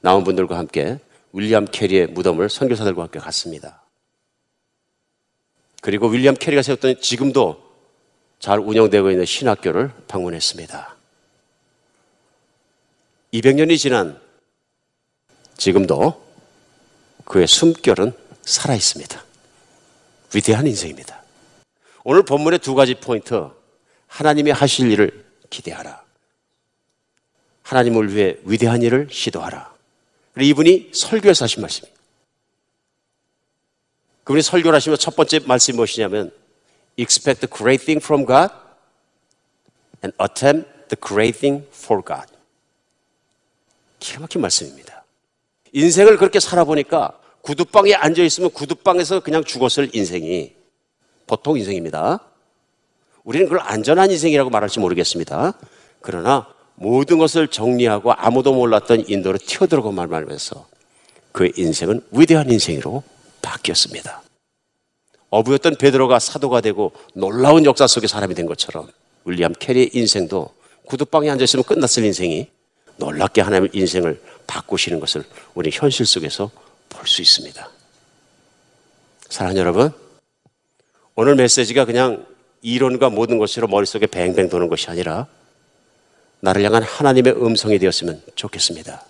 나온 분들과 함께 윌리엄 캐리의 무덤을 선교사들과 함께 갔습니다. 그리고 윌리엄 캐리가 세웠던 지금도 잘 운영되고 있는 신학교를 방문했습니다. 200년이 지난 지금도 그의 숨결은 살아 있습니다. 위대한 인생입니다. 오늘 본문의 두 가지 포인트. 하나님이 하실 일을 기대하라. 하나님을 위해 위대한 일을 시도하라. 이분이 설교에서 하신 말씀입니다. 그분이 설교를 하시면 첫 번째 말씀이 무엇이냐면 expect great thing from God and attempt the great thing for God. 기가 막힌 말씀입니다. 인생을 그렇게 살아보니까 구두방에 앉아있으면 구두방에서 그냥 죽었을 인생이 보통 인생입니다. 우리는 그걸 안전한 인생이라고 말할지 모르겠습니다. 그러나 모든 것을 정리하고 아무도 몰랐던 인도로 튀어들어고 말하면서 그 인생은 위대한 인생으로 바뀌었습니다. 어부였던 베드로가 사도가 되고 놀라운 역사 속의 사람이 된 것처럼 윌리엄 캐리의 인생도 구두방에 앉아있으면 끝났을 인생이 놀랍게 하나님의 인생을 바꾸시는 것을 우리 현실 속에서 볼 수 있습니다. 사랑하는 여러분, 오늘 메시지가 그냥 이론과 모든 것으로 머릿속에 뱅뱅 도는 것이 아니라 나를 향한 하나님의 음성이 되었으면 좋겠습니다.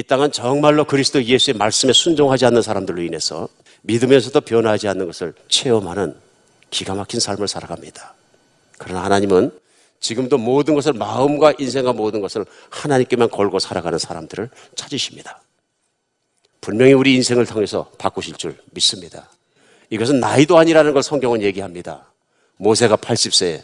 이 땅은 정말로 그리스도 예수의 말씀에 순종하지 않는 사람들로 인해서 믿으면서도 변하지 않는 것을 체험하는 기가 막힌 삶을 살아갑니다. 그러나 하나님은 지금도 모든 것을 마음과 인생과 모든 것을 하나님께만 걸고 살아가는 사람들을 찾으십니다. 분명히 우리 인생을 통해서 바꾸실 줄 믿습니다. 이것은 나이도 아니라는 걸 성경은 얘기합니다. 모세가 80세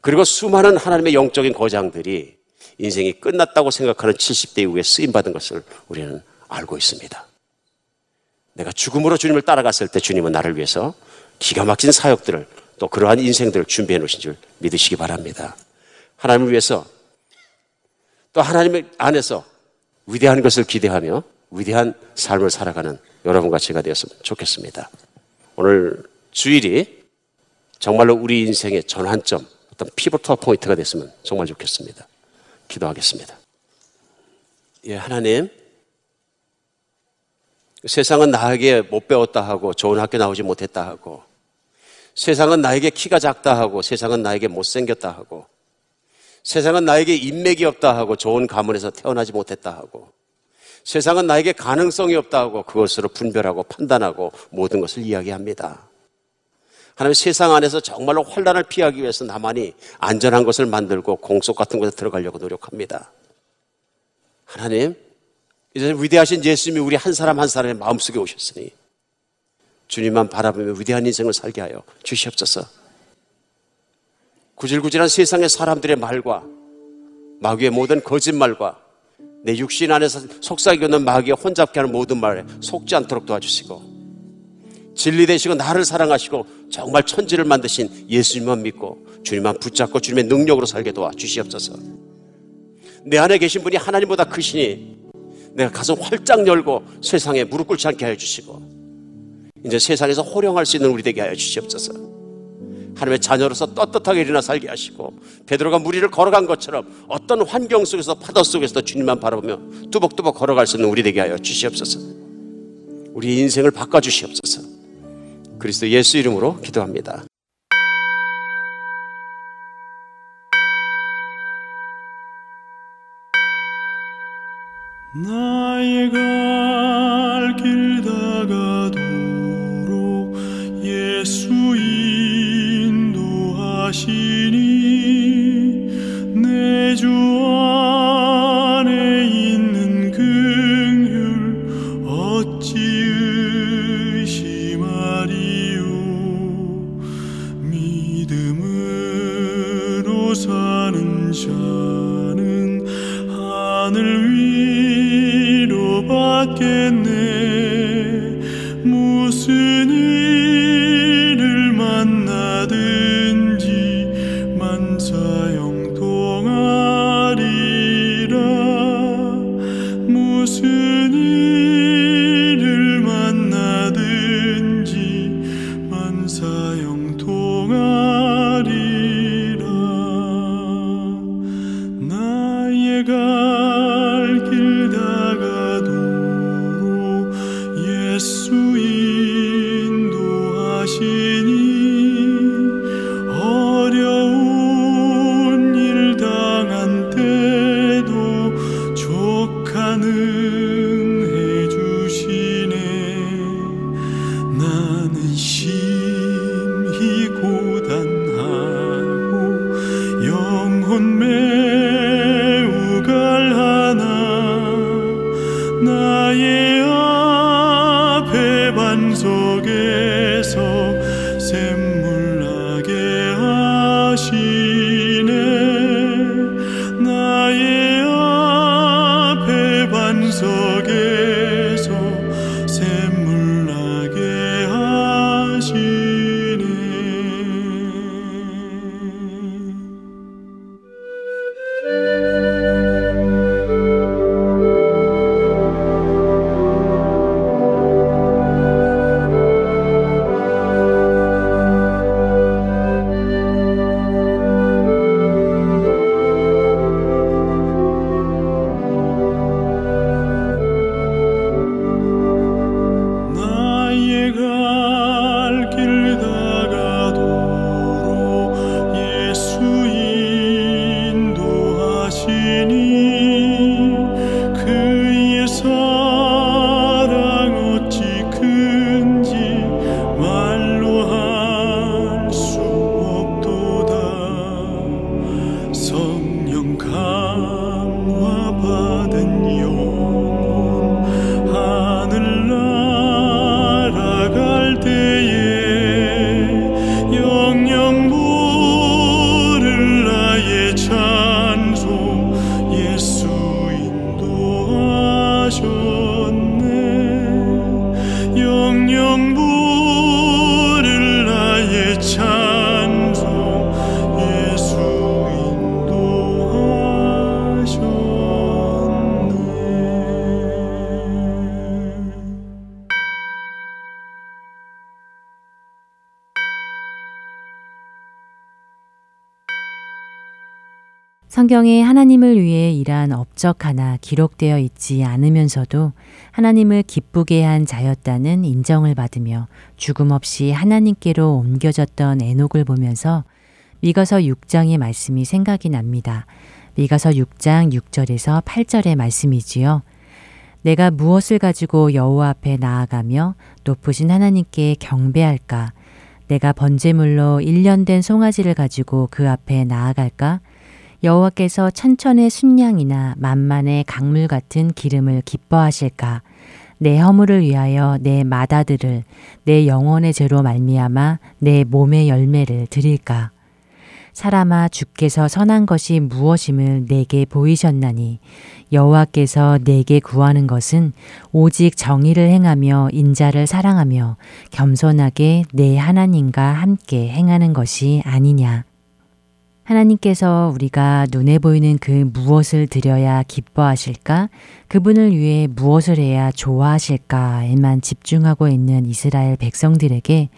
그리고 수많은 하나님의 영적인 거장들이 인생이 끝났다고 생각하는 70대 이후에 쓰임받은 것을 우리는 알고 있습니다. 내가 죽음으로 주님을 따라갔을 때 주님은 나를 위해서 기가 막힌 사역들을 또 그러한 인생들을 준비해 놓으신 줄 믿으시기 바랍니다. 하나님을 위해서 또 하나님 안에서 위대한 것을 기대하며 위대한 삶을 살아가는 여러분과 제가 되었으면 좋겠습니다. 오늘 주일이 정말로 우리 인생의 전환점, 어떤 피보터 포인트가 됐으면 정말 좋겠습니다. 기도하겠습니다. 예, 하나님. 세상은 나에게 못 배웠다 하고 좋은 학교 나오지 못했다 하고 세상은 나에게 키가 작다 하고 세상은 나에게 못생겼다 하고 세상은 나에게 인맥이 없다 하고 좋은 가문에서 태어나지 못했다 하고 세상은 나에게 가능성이 없다 하고 그것으로 분별하고 판단하고 모든 것을 이야기합니다. 하나님 세상 안에서 정말로 혼란을 피하기 위해서 나만이 안전한 것을 만들고 공속 같은 곳에 들어가려고 노력합니다. 하나님, 이제 위대하신 예수님이 우리 한 사람 한 사람의 마음속에 오셨으니 주님만 바라보며 위대한 인생을 살게 하여 주시옵소서. 구질구질한 세상의 사람들의 말과 마귀의 모든 거짓말과 내 육신 안에서 속삭이는 마귀의 혼잡게 하는 모든 말에 속지 않도록 도와주시고 진리 되시고 나를 사랑하시고 정말 천지를 만드신 예수님만 믿고 주님만 붙잡고 주님의 능력으로 살게 도와 주시옵소서. 내 안에 계신 분이 하나님보다 크시니 내가 가슴 활짝 열고 세상에 무릎 꿇지 않게 하여 주시고 이제 세상에서 호령할 수 있는 우리 되게 하여 주시옵소서. 하나님의 자녀로서 떳떳하게 일어나 살게 하시고 베드로가 무리를 걸어간 것처럼 어떤 환경 속에서 파도 속에서도 주님만 바라보며 뚜벅뚜벅 걸어갈 수 있는 우리 되게 하여 주시옵소서. 우리 인생을 바꿔 주시옵소서. 그리스도 예수 이름으로 기도합니다. 나의 갈길 다가도록 예수 인도하시니 성경에 하나님을 위해 일한 업적 하나 기록되어 있지 않으면서도 하나님을 기쁘게 한 자였다는 인정을 받으며 죽음 없이 하나님께로 옮겨졌던 에녹을 보면서 미가서 6장의 말씀이 생각이 납니다. 미가서 6장 6절에서 8절의 말씀이지요. 내가 무엇을 가지고 여호와 앞에 나아가며 높으신 하나님께 경배할까? 내가 번제물로 1년 된 송아지를 가지고 그 앞에 나아갈까? 여호와께서 천천의 순양이나 만만의 강물 같은 기름을 기뻐하실까? 내 허물을 위하여 내 마다들을 내 영혼의 죄로 말미암아 내 몸의 열매를 드릴까? 사람아 주께서 선한 것이 무엇임을 내게 보이셨나니 여호와께서 내게 구하는 것은 오직 정의를 행하며 인자를 사랑하며 겸손하게 내 하나님과 함께 행하는 것이 아니냐. 하나님께서 우리가 눈에 보이는 그 무엇을 드려야 기뻐하실까? 그분을 위해 무엇을 해야 좋아하실까에만 집중하고 있는 이스라엘 백성들에게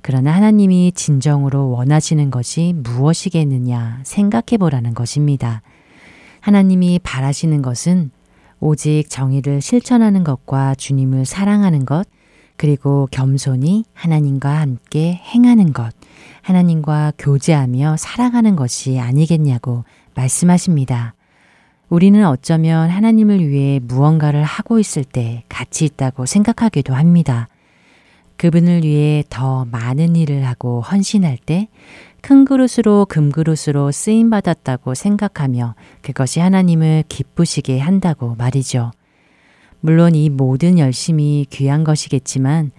그러나 하나님이 진정으로 원하시는 것이 무엇이겠느냐 생각해 보라는 것입니다. 하나님이 바라시는 것은 오직 정의를 실천하는 것과 주님을 사랑하는 것, 그리고 겸손히 하나님과 함께 행하는 것, 하나님과 교제하며 살아가는 것이 아니겠냐고 말씀하십니다. 우리는 어쩌면 하나님을 위해 무언가를 하고 있을 때 가치 있다고 생각하기도 합니다. 그분을 위해 더 많은 일을 하고 헌신할 때 큰 그릇으로 금그릇으로 쓰임 받았다고 생각하며 그것이 하나님을 기쁘시게 한다고 말이죠. 물론 이 모든 열심이 귀한 것이겠지만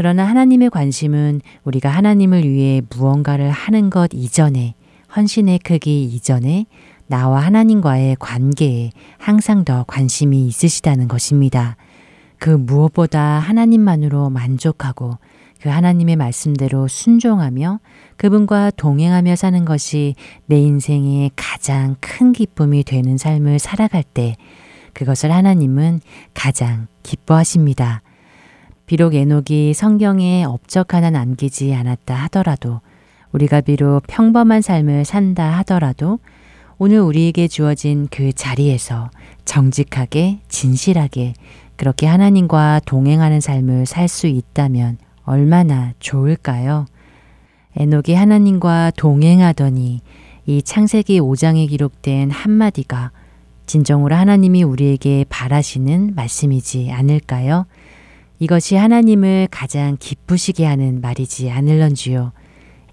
그러나 하나님의 관심은 우리가 하나님을 위해 무언가를 하는 것 이전에 헌신의 크기 이전에 나와 하나님과의 관계에 항상 더 관심이 있으시다는 것입니다. 그 무엇보다 하나님만으로 만족하고 그 하나님의 말씀대로 순종하며 그분과 동행하며 사는 것이 내 인생의 가장 큰 기쁨이 되는 삶을 살아갈 때 그것을 하나님은 가장 기뻐하십니다. 비록 에녹이 성경에 업적 하나 남기지 않았다 하더라도 우리가 비록 평범한 삶을 산다 하더라도 오늘 우리에게 주어진 그 자리에서 정직하게 진실하게 그렇게 하나님과 동행하는 삶을 살 수 있다면 얼마나 좋을까요? 에녹이 하나님과 동행하더니 이 창세기 5장에 기록된 한마디가 진정으로 하나님이 우리에게 바라시는 말씀이지 않을까요? 이것이 하나님을 가장 기쁘시게 하는 말이지 않을런지요.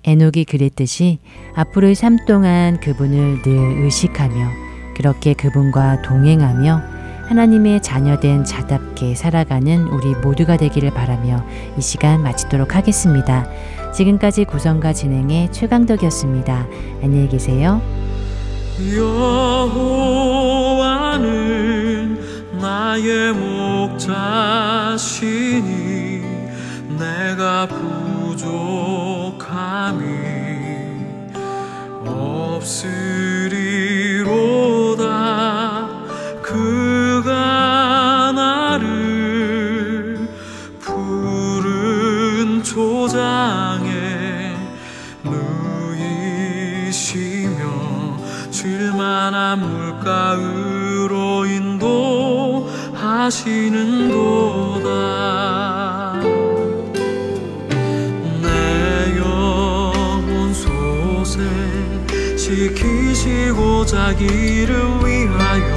에녹이 그랬듯이 앞으로의 삶 동안 그분을 늘 의식하며 그렇게 그분과 동행하며 하나님의 자녀된 자답게 살아가는 우리 모두가 되기를 바라며 이 시간 마치도록 하겠습니다. 지금까지 구성과 진행의 최강덕이었습니다. 안녕히 계세요. 여호와는 나의 목자시니 내가 부족함이 없으리로다. 그가 나를 푸른 초장에 누이시며 쉴만한 인도 하시는 도다 내 영혼 소생 지키시고 자기를 위하여